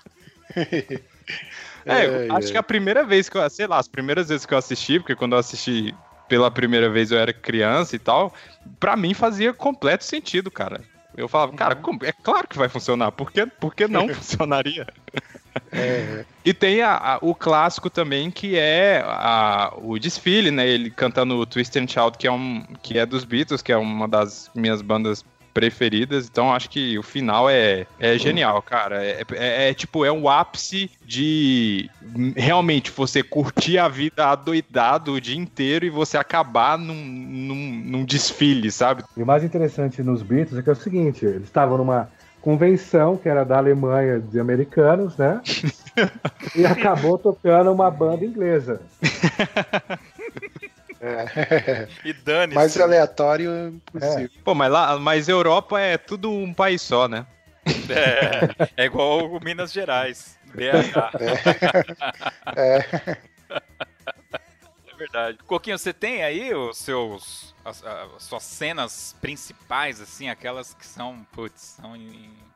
É, é acho é. que a primeira vez que eu, sei lá, as primeiras vezes que eu assisti, porque quando eu assisti pela primeira vez eu era criança e tal, para mim fazia completo sentido, cara. Eu falava, cara, uhum. é claro que vai funcionar, por que, por que não funcionaria? É. E tem a, a, o clássico também, que é a, o desfile, né? Ele cantando o Twist and Shout, que é, um, que é dos Beatles, que é uma das minhas bandas preferidas, então acho que o final é, é genial, cara. É, é, é, tipo, é um ápice de realmente você curtir a vida adoidado o dia inteiro e você acabar num, num, num desfile, sabe? E o mais interessante nos Beatles é que é o seguinte, eles estavam numa convenção que era da Alemanha de americanos, né? e acabou tocando uma banda inglesa. É. E dane -se. Mais aleatório possível. É. Pô, mas lá, mas Europa é tudo um país só, né? É, é igual o Minas Gerais. BH. É. é. é verdade. Coquinho, você tem aí os seus as, as, suas cenas principais, assim, aquelas que são, putz, são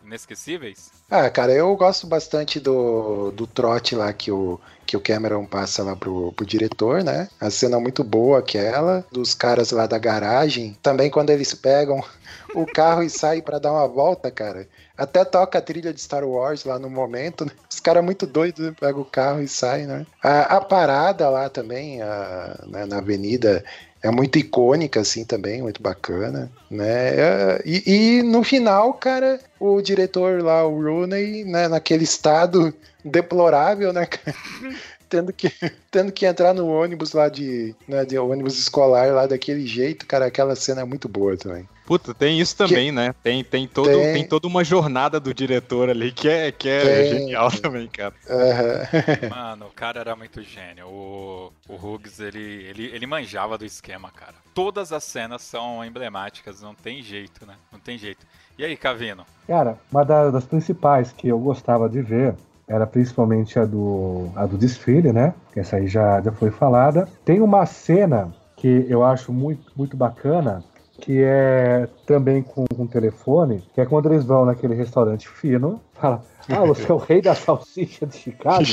inesquecíveis? Ah, cara, eu gosto bastante do, do trote lá que o, que o Cameron passa lá pro, pro diretor, né? A cena muito boa aquela, dos caras lá da garagem. Também quando eles pegam o carro e saem para dar uma volta, cara. Até toca a trilha de Star Wars lá no momento, né? Os caras muito doidos né? pegam o carro e saem, né? A, a parada lá também, a, né, na avenida, é muito icônica, assim, também, muito bacana, né? É, e, e, no final, cara, o diretor lá, o Rooney, né, naquele estado deplorável, né, tendo que, tendo que entrar no ônibus lá de, né, de ônibus escolar lá daquele jeito, cara, aquela cena é muito boa também. Puta, tem isso também, que... né? Tem, tem, todo, tem... tem toda uma jornada do diretor ali que é, que é tem... genial também, cara. Uhum. Mano, o cara era muito gênio. O, o Hughes, ele, ele, ele manjava do esquema, cara. Todas as cenas são emblemáticas, não tem jeito, né? Não tem jeito. E aí, Cavino? Cara, uma das principais que eu gostava de ver era principalmente a do, a do desfile, né? Essa aí já, já foi falada. Tem uma cena que eu acho muito, muito bacana, que é também com, um telefone, que é quando eles vão naquele restaurante fino, fala, ah, você é o rei da salsicha de Chicago?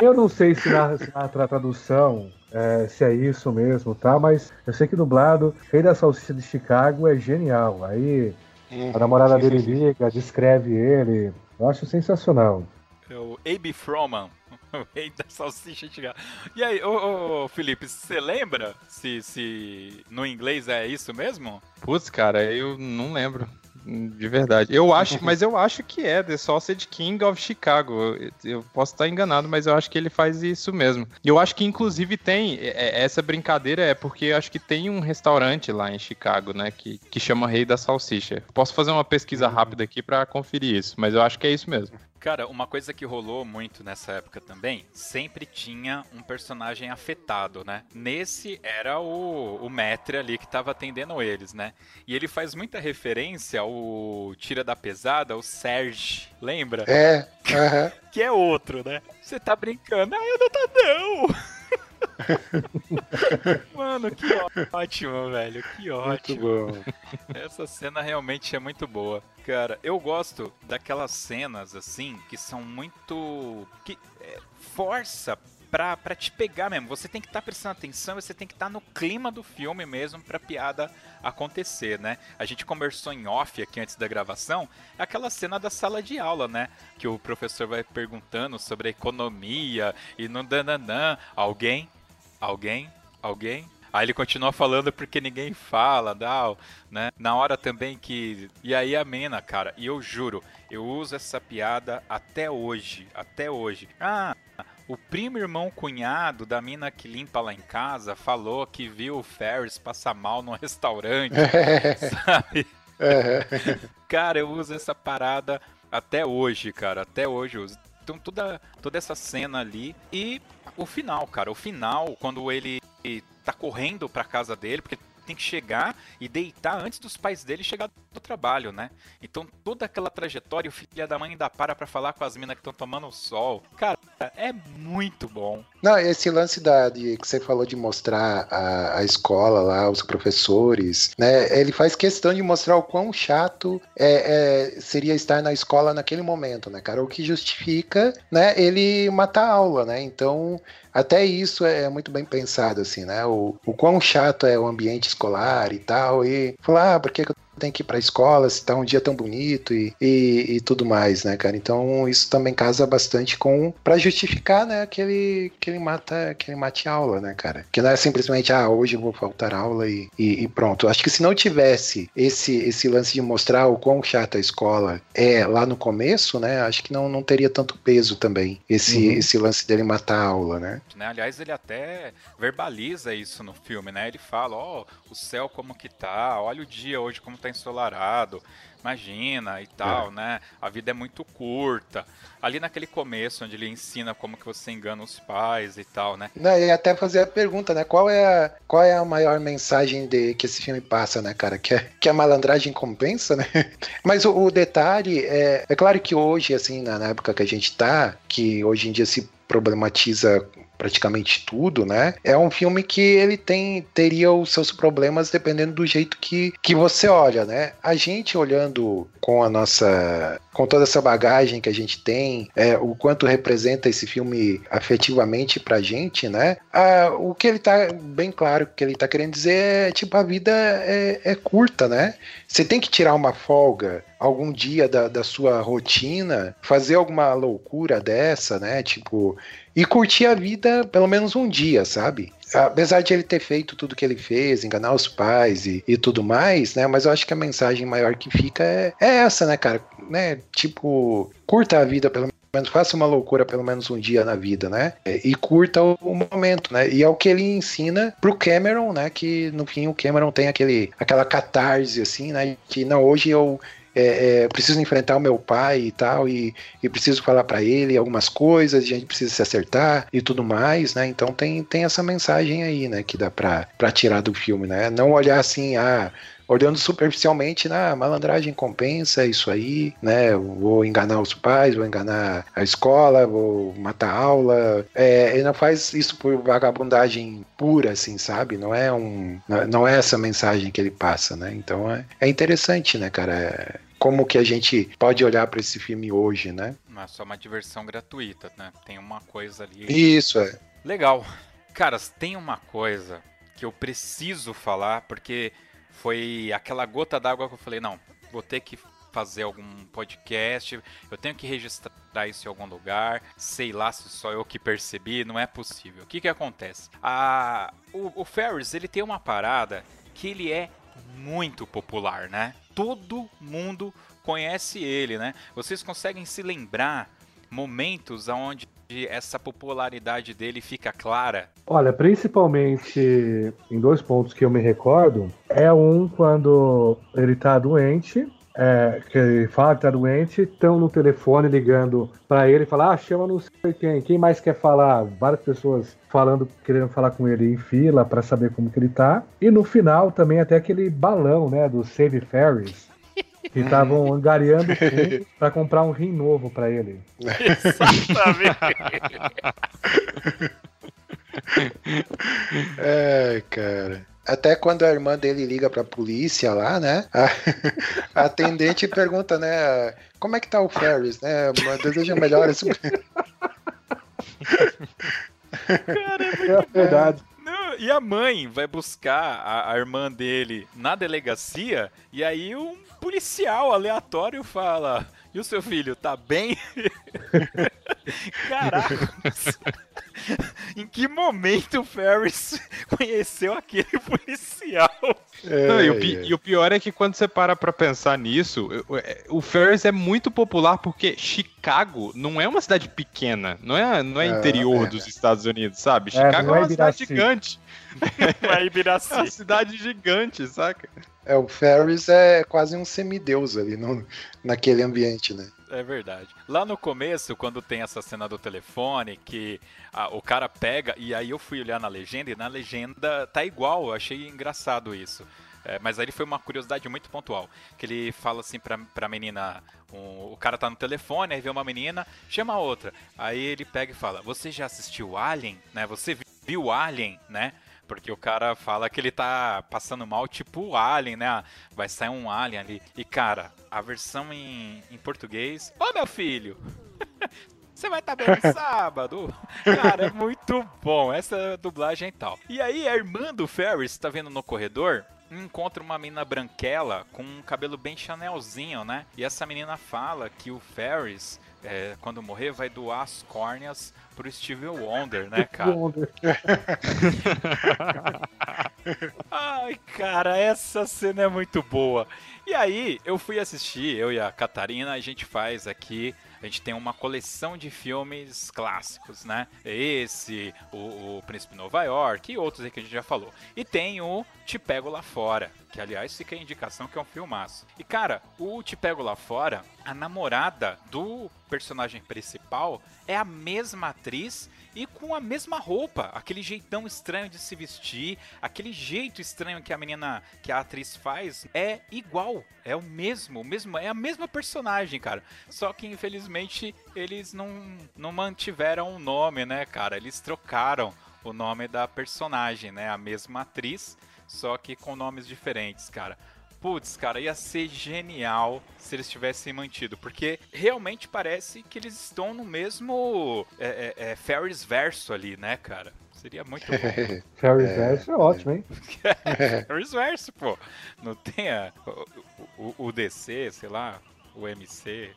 Eu não sei se na, se na tradução é, se é isso mesmo, tá? Mas eu sei que dublado, Rei da Salsicha de Chicago é genial. Aí a namorada dele liga, descreve ele. Eu acho sensacional. É o A.B. Froman. o rei da salsicha de. E aí, ô, ô Felipe, você lembra se, se no inglês é isso mesmo? Putz, cara, eu não lembro. De verdade. Eu acho, mas eu acho que é The Sausage King of Chicago. Eu posso estar enganado, mas eu acho que ele faz isso mesmo. E eu acho que inclusive tem é, é, essa brincadeira é porque eu acho que tem um restaurante lá em Chicago, né, que, que chama Rei da Salsicha. Posso fazer uma pesquisa rápida aqui para conferir isso, mas eu acho que é isso mesmo. Cara, uma coisa que rolou muito nessa época também, sempre tinha um personagem afetado, né? Nesse era o, o Metre ali que tava atendendo eles, né? E ele faz muita referência ao Tira da Pesada, o Serge, lembra? É, uh -huh. que é outro, né? Você tá brincando? Ah, eu não tô não! Mano, que ótimo, velho. Que ótimo. Essa cena realmente é muito boa. Cara, eu gosto daquelas cenas assim que são muito. que é, força pra, pra te pegar mesmo. Você tem que estar tá prestando atenção, você tem que estar tá no clima do filme mesmo pra piada acontecer, né? A gente conversou em off aqui antes da gravação, aquela cena da sala de aula, né? Que o professor vai perguntando sobre a economia e no dananã. Alguém alguém, alguém. Aí ele continua falando porque ninguém fala, dá, né? Na hora também que. E aí a Mena, cara, e eu juro, eu uso essa piada até hoje, até hoje. Ah, o primo irmão cunhado da mina que limpa lá em casa falou que viu o Ferris passar mal num restaurante, sabe? cara, eu uso essa parada até hoje, cara, até hoje eu uso. Então toda, toda essa cena ali e o final, cara, o final quando ele tá correndo pra casa dele, porque tem que chegar e deitar antes dos pais dele chegar do trabalho, né? Então toda aquela trajetória, o filho da mãe ainda para pra falar com as minas que estão tomando sol. Cara, é muito bom. Não, esse lance da, de, que você falou de mostrar a, a escola lá, os professores, né? Ele faz questão de mostrar o quão chato é, é, seria estar na escola naquele momento, né, cara? O que justifica, né, ele matar a aula, né? Então, até isso é muito bem pensado, assim, né? O, o quão chato é o ambiente escolar e tal. E falar, ah, por que, que eu tem que ir para a escola, se tá um dia tão bonito e, e, e, tudo mais, né, cara? Então isso também casa bastante com para justificar, né, que ele, que ele mata, que ele mate aula, né, cara? Que não é simplesmente ah, hoje eu vou faltar aula e, e, e pronto. Acho que se não tivesse esse esse lance de mostrar o quão chata a escola é lá no começo, né? Acho que não, não teria tanto peso também esse uhum. esse lance dele matar a aula, né? né? Aliás, ele até verbaliza isso no filme, né? Ele fala, ó, oh, o céu como que tá, olha o dia hoje como tá tá ensolarado, imagina e tal, é. né? A vida é muito curta. Ali naquele começo, onde ele ensina como que você engana os pais e tal, né? Não, e até fazer a pergunta, né? Qual é a, qual é a maior mensagem de, que esse filme passa, né, cara? Que, é, que a malandragem compensa, né? Mas o, o detalhe é, é claro que hoje, assim, na, na época que a gente tá, que hoje em dia se problematiza praticamente tudo, né? É um filme que ele tem teria os seus problemas dependendo do jeito que, que você olha, né? A gente olhando com a nossa com toda essa bagagem que a gente tem, é, o quanto representa esse filme afetivamente pra gente, né? Ah, o que ele tá bem claro que ele tá querendo dizer é tipo a vida é, é curta, né? Você tem que tirar uma folga algum dia da, da sua rotina, fazer alguma loucura dessa, né? Tipo, e curtir a vida pelo menos um dia, sabe? Apesar de ele ter feito tudo que ele fez, enganar os pais e, e tudo mais, né? Mas eu acho que a mensagem maior que fica é, é essa, né, cara? Né? Tipo, curta a vida pelo menos, faça uma loucura pelo menos um dia na vida, né? E curta o, o, momento, né? E é o que ele ensina pro Cameron, né? Que no fim o Cameron tem aquele, aquela catarse, assim, né? Que não, hoje eu é, é, preciso enfrentar o meu pai e tal, e, e preciso falar para ele algumas coisas, a gente precisa se acertar e tudo mais, né? Então tem, tem essa mensagem aí, né, que dá pra, pra tirar do filme, né? Não olhar assim, ah, olhando superficialmente, na ah, malandragem compensa isso aí, né? Vou enganar os pais, vou enganar a escola, vou matar a aula. É, ele não faz isso por vagabundagem pura, assim, sabe? Não é um, não é essa mensagem que ele passa, né? Então é, é interessante, né, cara? É, como que a gente pode olhar para esse filme hoje, né? Não é só uma diversão gratuita, né? Tem uma coisa ali. Isso, é. Legal. Caras, tem uma coisa que eu preciso falar, porque foi aquela gota d'água que eu falei, não, vou ter que fazer algum podcast, eu tenho que registrar isso em algum lugar, sei lá se só eu que percebi, não é possível. O que que acontece? A, o, o Ferris, ele tem uma parada que ele é muito popular, né? Todo mundo conhece ele, né? Vocês conseguem se lembrar momentos onde essa popularidade dele fica clara? Olha, principalmente em dois pontos que eu me recordo. É um quando ele tá doente, é, que ele fala que tá doente, estão no telefone ligando para ele, fala, ah, chama não sei quem, quem mais quer falar? Várias pessoas falando, querendo falar com ele em fila para saber como que ele tá. E no final também até aquele balão, né, do Save Ferris que estavam angariando para comprar um rim novo para ele. Exatamente. é, cara. Até quando a irmã dele liga pra polícia lá, né? A, atendente pergunta, né? Como é que tá o Ferris, né? Deseja melhores. Cara, é, é verdade. E a mãe vai buscar a, a, irmã dele na delegacia e aí um policial aleatório fala: E o seu filho, tá bem? Caraca! em que momento o Ferris conheceu aquele policial? É, Não, e, o é. e, o pior é que quando você para pra pensar nisso, o Ferris é muito popular porque Chicago não é uma cidade pequena, não é, não é, é interior é. dos Estados Unidos, sabe? Chicago é, uma cidade gigante. É Ibiraci. É uma cidade gigante, saca? É, o Ferris é quase um semideus ali no, naquele ambiente, né? É verdade. Lá no começo, quando tem essa cena do telefone, que a, o cara pega, e aí eu fui olhar na legenda, e na legenda tá igual, eu achei engraçado isso. É, mas aí foi uma curiosidade muito pontual. Que ele fala assim pra, pra menina: um, o cara tá no telefone, aí vê uma menina, chama a outra. Aí ele pega e fala: Você já assistiu Alien? Né? Você viu Alien, né? Porque o cara fala que ele tá passando mal, tipo o Alien, né? Vai sair um Alien ali. E, cara, a versão em, em português. Ô, meu filho! Você vai estar tá bem no sábado? Cara, é muito bom. Essa dublagem e tal. E aí, a irmã do Ferris tá vendo no corredor encontra uma menina branquela com um cabelo bem chanelzinho, né? E essa menina fala que o Ferris, é, quando morrer, vai doar as córneas pro Steve Wonder, né, cara? Wonder. Ai, cara, essa cena é muito boa. E aí, eu fui assistir, eu e a Catarina, a gente faz aqui a gente tem uma coleção de filmes clássicos, né? Esse, o, o Príncipe Nova York e outros aí que a gente já falou. E tem o Te Pego Lá Fora, que aliás fica a indicação que é um filmaço. E cara, o Te Pego Lá Fora, a namorada do personagem principal é a mesma atriz e com a mesma roupa, aquele jeitão estranho de se vestir, aquele jeito estranho que a menina, que a atriz faz, é igual, é o mesmo, o mesmo, é a mesma personagem, cara. Só que infelizmente eles não, não mantiveram o nome, né, cara? Eles trocaram o nome da personagem, né? A mesma atriz, só que com nomes diferentes, cara. Putz, cara, ia ser genial se eles tivessem mantido, porque realmente parece que eles estão no mesmo é, é, é Ferris verso ali, né, cara? Seria muito bom. Ferris é, verso é ótimo, hein? Ferris verso, pô. Não tem a, o, o, o DC, sei lá, o MC,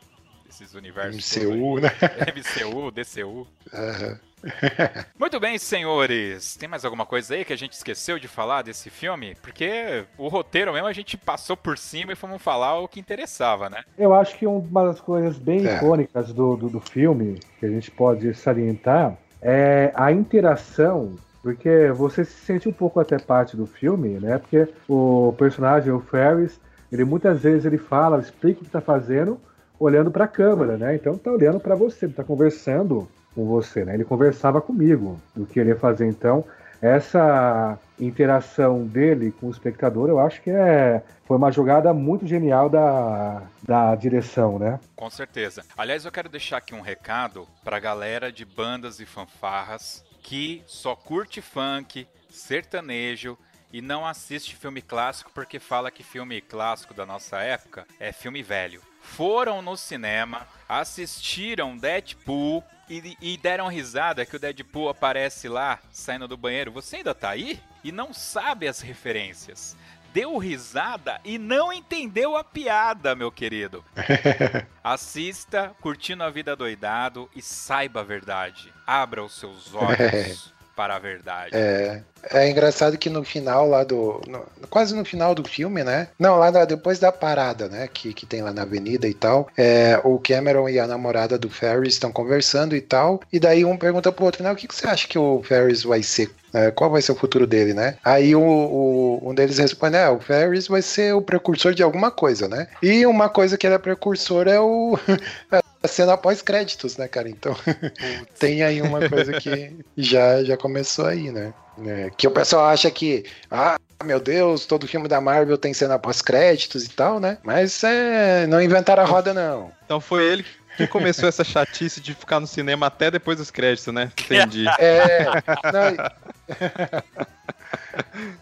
esses universos. MCU, né? MCU, DCU. Uhum. Muito bem, senhores. Tem mais alguma coisa aí que a gente esqueceu de falar desse filme? Porque o roteiro mesmo a gente passou por cima e fomos falar o que interessava, né? Eu acho que uma das coisas bem é. icônicas do, do, do filme, que a gente pode salientar, é a interação porque você se sente um pouco até parte do filme, né? Porque o personagem, o Ferris, ele muitas vezes ele fala, explica o que está fazendo, olhando para a câmera, né? Então tá olhando para você, está conversando com você, né? Ele conversava comigo do que ele ia fazer. Então, essa interação dele com o espectador, eu acho que é, foi uma jogada muito genial da, da direção, né? Com certeza. Aliás, eu quero deixar aqui um recado para a galera de bandas e fanfarras que só curte funk, sertanejo e não assiste filme clássico porque fala que filme clássico da nossa época é filme velho. Foram no cinema, assistiram Deadpool e, e, deram risada que o Deadpool aparece lá, saindo do banheiro. Você ainda tá aí? E não sabe as referências. deu risada e não entendeu a piada, meu querido. Assista Curtindo a Vida Doidado e saiba a verdade. Abra os seus olhos para a verdade. É, é engraçado que no final lá do. no- quase no final do filme, né? Não, lá da- depois da parada, né? Que, que tem lá na avenida e tal. É, o Cameron e a namorada do Ferris estão conversando e tal. E daí um pergunta pro outro, né? O que, que você acha que o Ferris vai ser? É, qual vai ser o futuro dele, né? Aí o, o- um deles responde: é, o Ferris vai ser o precursor de alguma coisa, né? E uma coisa que ele é precursor é o. cena pós-créditos, né, cara? Então tem aí uma coisa que já, já começou aí, né? É, que o pessoal acha que, ah, meu Deus, todo filme da Marvel tem cena pós-créditos e tal, né? Mas é, não inventaram a roda, não. Então foi ele que começou essa chatice de ficar no cinema até depois dos créditos, né? Entendi. É. não,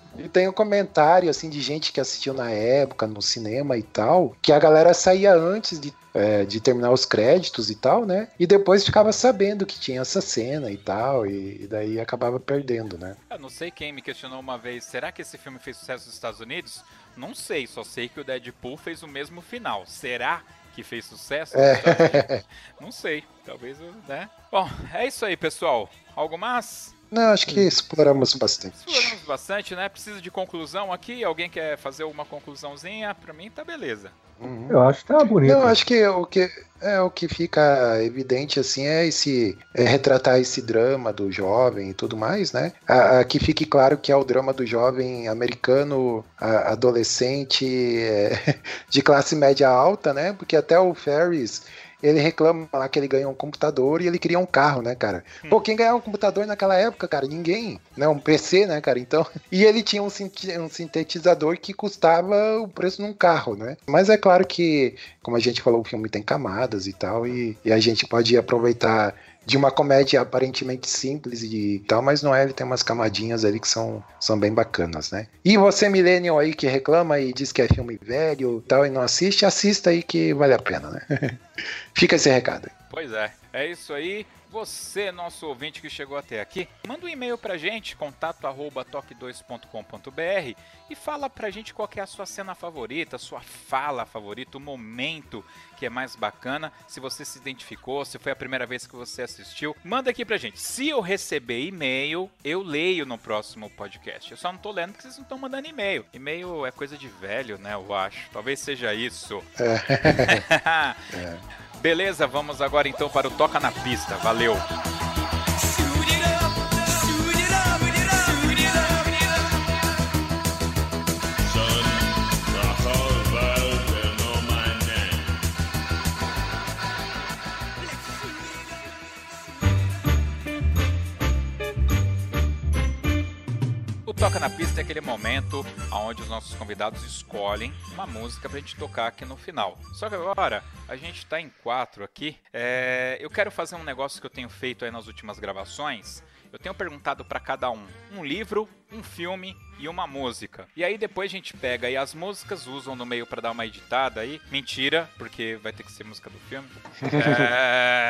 e... tem um comentário assim de gente que assistiu na época no cinema e tal, que a galera saía antes de, é, de terminar os créditos e tal, né? E depois ficava sabendo que tinha essa cena e tal, e, e daí acabava perdendo, né? Eu não sei quem me questionou uma vez, será que esse filme fez sucesso nos Estados Unidos? Não sei, só sei que o Deadpool fez o mesmo final. Será que fez sucesso Unidos? Não sei, talvez, eu- né? Bom, é isso aí, pessoal. Algo mais? Não, acho que exploramos bastante. Exploramos bastante, né? Precisa de conclusão aqui? Alguém quer fazer uma conclusãozinha? Pra mim tá beleza. Uhum. Eu acho que tá bonito. Não, acho que o que é o que fica evidente assim é esse é retratar esse drama do jovem e tudo mais, né? A, a- que fique claro que é o drama do jovem americano, a- adolescente é, de classe média alta, né? Porque até o Ferris ele reclama lá que ele ganhou um computador e ele queria um carro, né, cara? Pô, quem ganhava um computador naquela época, cara? Ninguém, né? Um PC, né, cara? Então, e ele tinha um, um sintetizador que custava o preço de um carro, né? Mas é claro que, como a gente falou, o filme tem camadas e tal, e, e a gente pode aproveitar de uma comédia aparentemente simples e tal, mas não é, ele tem umas camadinhas ali que são, são bem bacanas, né? E você, millennial aí, que reclama e diz que é filme velho e tal, e não assiste, assista aí que vale a pena, né? Fica esse recado. Pois é, é isso aí. Você, nosso ouvinte que chegou até aqui, manda um e-mail pra gente, contato arroba toque2.com.br e fala pra gente qual é a sua cena favorita, sua fala favorita, o momento que é mais bacana, se você se identificou, se foi a primeira vez que você assistiu, manda aqui pra gente. Se eu receber e-mail, eu leio no próximo podcast. Eu só não tô lendo porque vocês não estão mandando e-mail. E-mail é coisa de velho, né, eu acho. Talvez seja isso. Beleza, vamos agora então para o Toca na Pista. Valeu! Toca na Pista é aquele momento onde os nossos convidados escolhem uma música pra gente tocar aqui no final. Só que agora a gente tá em quatro aqui. É, eu quero fazer um negócio que eu tenho feito aí nas últimas gravações. Eu tenho perguntado pra cada um um livro, um filme e uma música. E aí depois a gente pega aí as músicas, usam no meio pra dar uma editada aí. Mentira, porque vai ter que ser música do filme. É,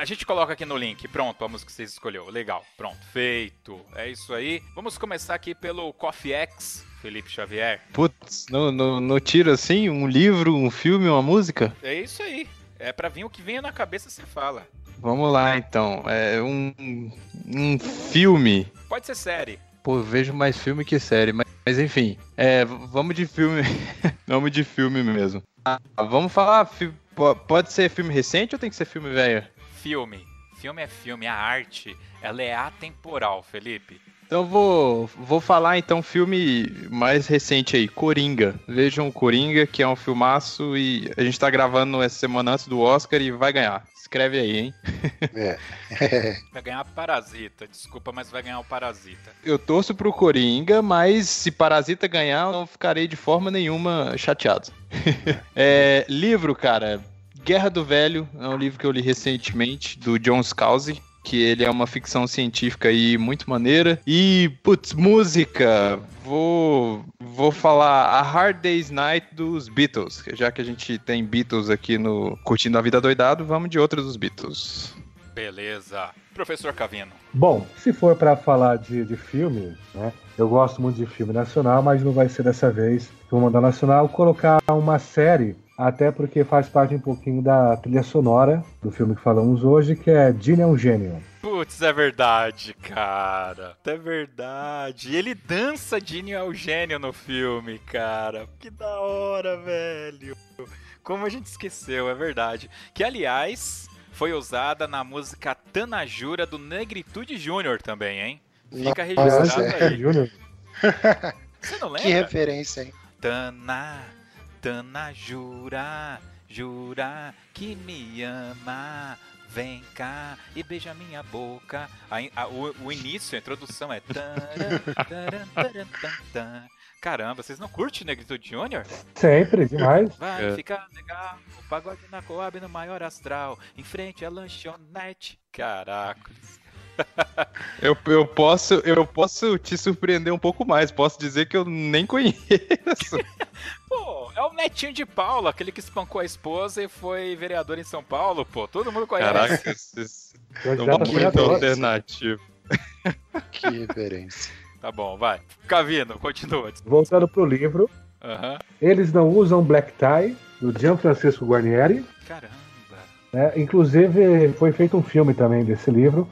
a gente coloca aqui no link. Pronto, a música que vocês escolheu. Legal, pronto, feito. É isso aí. Vamos começar aqui pelo Coffee X, Felipe Xavier. Putz, no, no, no tiro assim, um livro, um filme, uma música? É isso aí. É pra vir o que venha na cabeça você fala. Vamos lá então. É um, um filme. Pode ser série. Pô, eu vejo mais filme que série, mas, mas enfim. É, vamos de filme. vamos de filme mesmo. Ah, vamos falar. Pode ser filme recente ou tem que ser filme velho? Filme. Filme é filme, a arte, ela é atemporal, Felipe. Então vou, vou falar então filme mais recente aí, Coringa. Vejam Coringa, que é um filmaço e a gente tá gravando essa semana antes do Oscar e vai ganhar. Escreve aí, hein? É. Vai ganhar Parasita. Desculpa, mas vai ganhar o Parasita. Eu torço pro Coringa, mas se Parasita ganhar, eu não ficarei de forma nenhuma chateado. É, livro, cara, Guerra do Velho, é um livro que eu li recentemente, do John Scalzi, que ele é uma ficção científica aí muito maneira. E, putz, música, vou, vou falar A Hard Day's Night dos Beatles, já que a gente tem Beatles aqui no Curtindo a Vida Doidado, vamos de outra dos Beatles. Beleza. Professor Cavino. Bom, se for para falar de, de filme, né? Eu gosto muito de filme nacional, mas não vai ser dessa vez. Vou mandar nacional colocar uma série, até porque faz parte um pouquinho da trilha sonora do filme que falamos hoje, que é Gene é um Gênio. Putz, é verdade, cara. É verdade. Ele dança Gene é o gênio no filme, cara. Que da hora, velho. Como a gente esqueceu, é verdade. Que, aliás, foi usada na música Tanajura do Negritude Júnior também, hein? Fica registrado é. aí. Júnior. Você não lembra? Que referência, hein? Tana, Tana jura, jura que me ama. Vem cá e beija minha boca. A, a- o, o início, a introdução é. taran, taran, taran, tan, tan. Caramba, vocês não curtem Negritude Júnior? Sempre, demais. Vai É. ficar legal. O pagode na Coab no maior astral. Em frente à lanchonete. Caraca. Eu, eu, posso, eu posso te surpreender um pouco mais. Posso dizer que eu nem conheço. Pô, netinho de Paulo, aquele que espancou a esposa e foi vereador em São Paulo, pô. Todo mundo conhece. Caraca, vocês Candidato são a muito vereador. alternativo. Que referência. Tá bom, vai. Cavino, continua. Voltando pro livro, eles não usam black tie, do Gianfrancesco Guarnieri. Caramba. né? Inclusive, foi feito um filme também desse livro.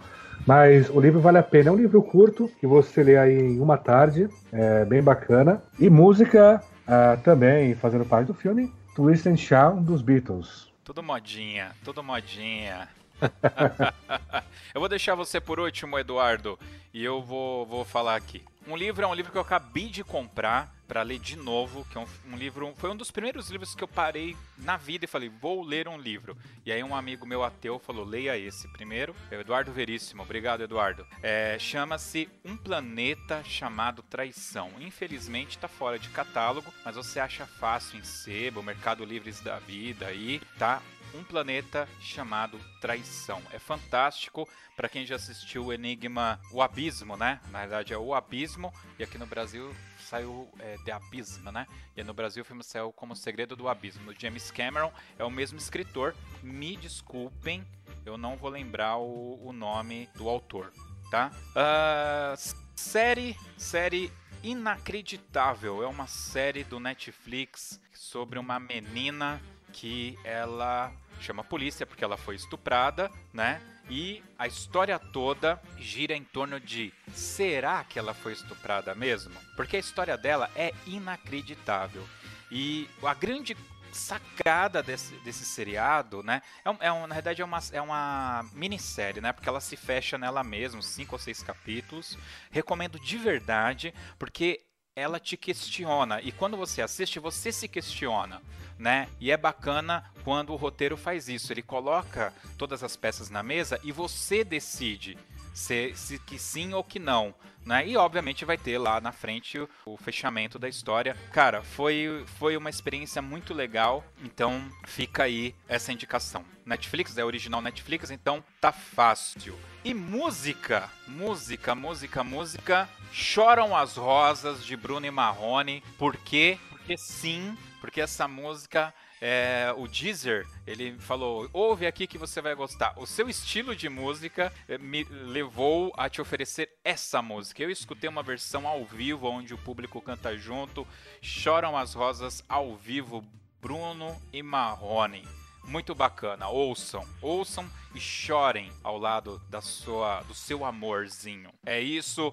Mas o livro vale a pena. É um livro curto que você lê aí em uma tarde. É bem bacana. E música ah, também, fazendo parte do filme, Twist and Shout dos Beatles. Tudo modinha, tudo modinha. eu vou deixar você por último, Eduardo, e eu vou, vou falar aqui. Um livro é um livro que eu acabei de comprar para ler de novo, que é um, um livro, foi um dos primeiros livros que eu parei na vida e falei, vou ler um livro. E aí um amigo meu ateu falou, leia esse primeiro. É o Eduardo Veríssimo, obrigado Eduardo. É, Chama-se Um Planeta Chamado Traição. Infelizmente está fora de catálogo, mas você acha fácil em sebo, Mercado Livres da Vida aí, tá? Um planeta chamado Traição. É fantástico para quem já assistiu o Enigma, o Abismo, né? Na verdade é o Abismo e aqui no Brasil saiu é, The Abysm, né? E no Brasil o filme saiu como Segredo do Abismo. O James Cameron é o mesmo escritor. Me desculpem, eu não vou lembrar o, o nome do autor, tá? Ah, série, série inacreditável. É uma série do Netflix sobre uma menina que ela chama a polícia porque ela foi estuprada, né? E a história toda gira em torno de será que ela foi estuprada mesmo? Porque a história dela é inacreditável. E a grande sacada desse, desse seriado, né? É, um, é um- na verdade é uma, é uma minissérie, né? Porque ela se fecha nela mesma, cinco ou seis capítulos. Recomendo de verdade, porque ela te questiona. E quando você assiste, você se questiona, né? E é bacana quando o roteiro faz isso. Ele coloca todas as peças na mesa e você decide se, se que sim ou que não. Né? E obviamente vai ter lá na frente o, o fechamento da história. Cara, foi, foi uma experiência muito legal. Então fica aí essa indicação. Netflix é original Netflix, então tá fácil. E música, música, música, música. Choram as rosas de Bruno e Marrone. Por quê? Porque sim, porque essa música é, o Deezer, ele falou: ouve aqui que você vai gostar. O seu estilo de música eh, me levou a te oferecer essa música. Eu escutei uma versão ao vivo, onde o público canta junto. Choram as rosas ao vivo, Bruno e Marrone. Muito bacana, ouçam, ouçam e chorem ao lado da sua, do seu amorzinho. É isso,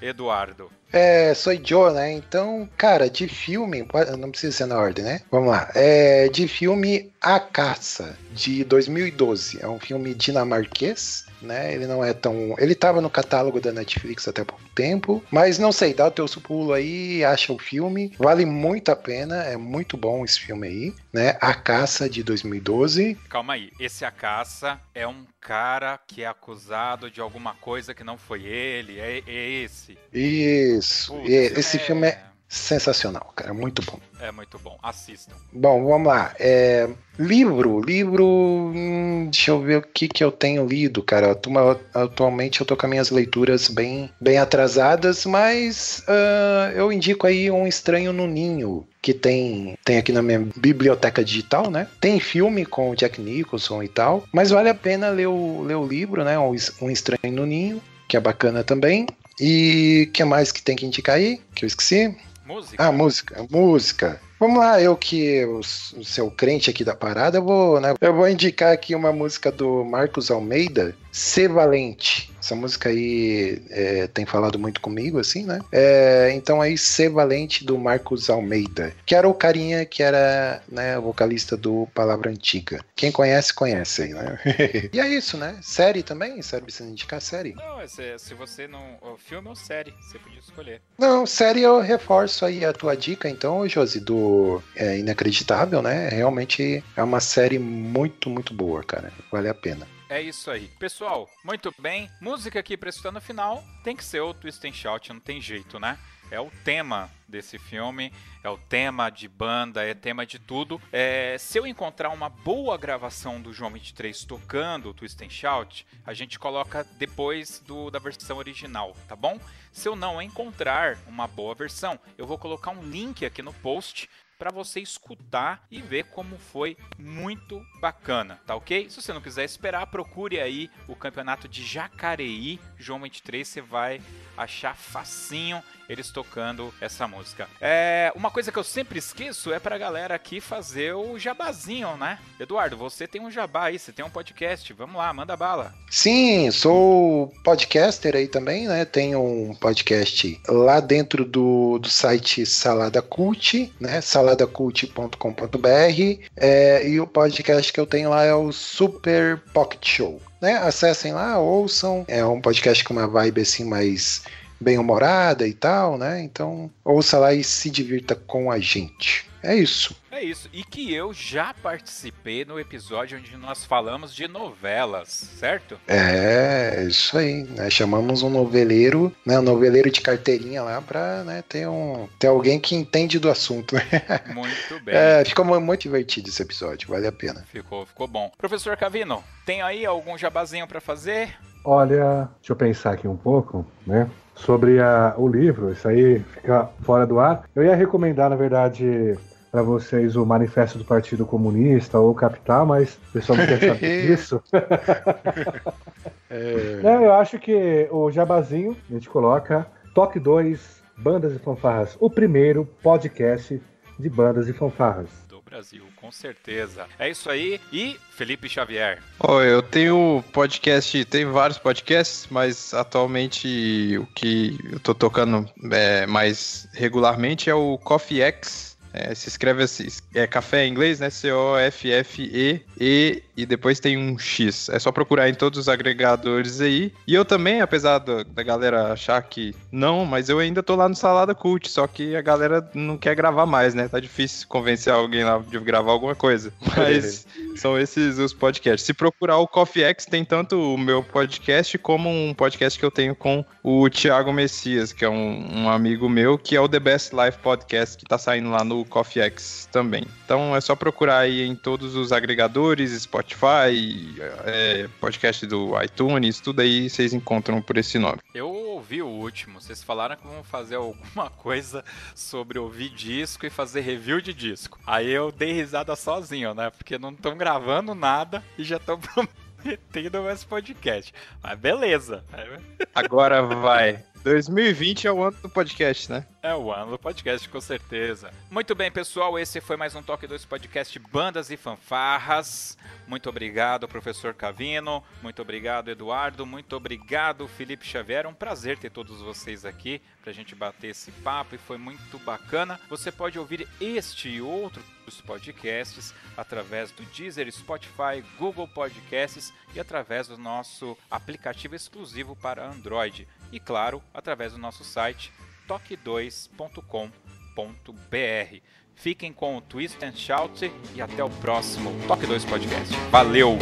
Eduardo. É, sou Joe, né? Então, cara, de filme, não precisa ser na ordem, né? Vamos lá. É, de filme A Caça, de 2012. É um filme dinamarquês, né? Ele não é tão. Ele tava no catálogo da Netflix até pouco tempo, mas não sei, dá o teu pulo aí, acha o filme. Vale muito a pena, é muito bom esse filme aí, né? A Caça, de 2012. Calma aí, esse a caça é um cara que é acusado de alguma coisa que não foi ele, é, é esse. Isso. Putz, esse filme é sensacional, cara, muito bom. é muito bom, assistam. Bom, vamos lá. É, livro, livro. hum, deixa eu ver o que, que eu tenho lido, cara. Atu- Atualmente eu tô com as minhas leituras bem, bem atrasadas, mas ah, eu indico aí Um Estranho no Ninho, que tem, tem aqui na minha biblioteca digital, né? Tem filme com o Jack Nicholson e tal, mas vale a pena ler o, ler o livro, né? Um, um Estranho no Ninho, que é bacana também. E o que mais que tem que indicar aí? Que eu esqueci? Música. Ah, música. Música. Vamos lá, eu que o, seu crente aqui da parada, eu vou, né, eu vou indicar aqui uma música do Marcos Almeida, Ser Valente. Essa música aí é, tem falado muito comigo, assim, né? É, então aí, Ser Valente do Marcos Almeida, que era o carinha que era né, vocalista do Palavra Antiga. Quem conhece, conhece aí, né? e é isso, né? Série também? Serve você indicar série? Não, se, se você não. Filme ou série, você podia escolher. Não, série eu reforço aí a tua dica, então, Josi, do é, Inacreditável, né? Realmente é uma série muito, muito boa, cara. Vale a pena. É isso aí. Pessoal, muito bem. Música aqui escutar no final tem que ser o Twist and Shout, não tem jeito, né? É o tema desse filme, é o tema de banda, é tema de tudo. É, se eu encontrar uma boa gravação do João 23 tocando o Twist and Shout, a gente coloca depois do, da versão original, tá bom? Se eu não encontrar uma boa versão, eu vou colocar um link aqui no post para você escutar e ver como foi muito bacana, tá ok? Se você não quiser esperar, procure aí o campeonato de Jacareí, João 23, você vai achar facinho eles tocando essa música. É, uma coisa que eu sempre esqueço é pra galera aqui fazer o jabazinho, né? Eduardo, você tem um jabá aí, você tem um podcast, vamos lá, manda bala. Sim, sou podcaster aí também, né? Tenho um podcast lá dentro do, do site Salada Cult, né? saladacult.com.br é, e o podcast que eu tenho lá é o Super Pocket Show. Né? Acessem lá, ouçam. É um podcast com uma vibe assim mais bem-humorada e tal, né? Então, ouça lá e se divirta com a gente. É isso. É isso. E que eu já participei no episódio onde nós falamos de novelas, certo? É, isso aí. Né? Chamamos um noveleiro, né? Um noveleiro de carteirinha lá pra né, ter, um, ter alguém que entende do assunto. Muito bem. É, ficou muito divertido esse episódio, vale a pena. Ficou, ficou bom. Professor Cavino, tem aí algum jabazinho para fazer? Olha, deixa eu pensar aqui um pouco, né? Sobre a, o livro, isso aí fica fora do ar. Eu ia recomendar, na verdade, para vocês o Manifesto do Partido Comunista ou Capital, mas o pessoal não quer saber disso. é... Não, eu acho que o Jabazinho, a gente coloca Toque 2, Bandas e Fanfarras, o primeiro podcast de bandas e fanfarras. Brasil, com certeza. É isso aí. E Felipe Xavier. Oh, eu tenho podcast, tem vários podcasts, mas atualmente o que eu tô tocando é, mais regularmente é o Coffee X é, se escreve assim, é café em inglês, né? C-O-F-F-E, E e depois tem um X. É só procurar em todos os agregadores aí. E eu também, apesar do, da galera achar que não, mas eu ainda tô lá no Salada Cult, só que a galera não quer gravar mais, né? Tá difícil convencer alguém lá de gravar alguma coisa. Mas são esses os podcasts. Se procurar o Coffee X, tem tanto o meu podcast como um podcast que eu tenho com o Thiago Messias, que é um, um amigo meu, que é o The Best Life Podcast, que tá saindo lá no Coffee X também. Então é só procurar aí em todos os agregadores, Spotify, é, podcast do iTunes, tudo aí vocês encontram por esse nome. Eu ouvi o último, vocês falaram que vão fazer alguma coisa sobre ouvir disco e fazer review de disco. Aí eu dei risada sozinho, né? Porque não estão gravando nada e já estão prometendo mais podcast. Mas beleza. Agora vai. 2020 é o ano do podcast, né? É o ano do podcast, com certeza. Muito bem, pessoal, esse foi mais um Toque 2 Podcast Bandas e Fanfarras. Muito obrigado, professor Cavino. Muito obrigado, Eduardo. Muito obrigado, Felipe Xavier. É um prazer ter todos vocês aqui gente bater esse papo e foi muito bacana. Você pode ouvir este e outros podcasts através do Deezer, Spotify, Google Podcasts e através do nosso aplicativo exclusivo para Android. E claro, através do nosso site toque2.com.br. Fiquem com o Twist and Shout e até o próximo Toque 2 Podcast. Valeu!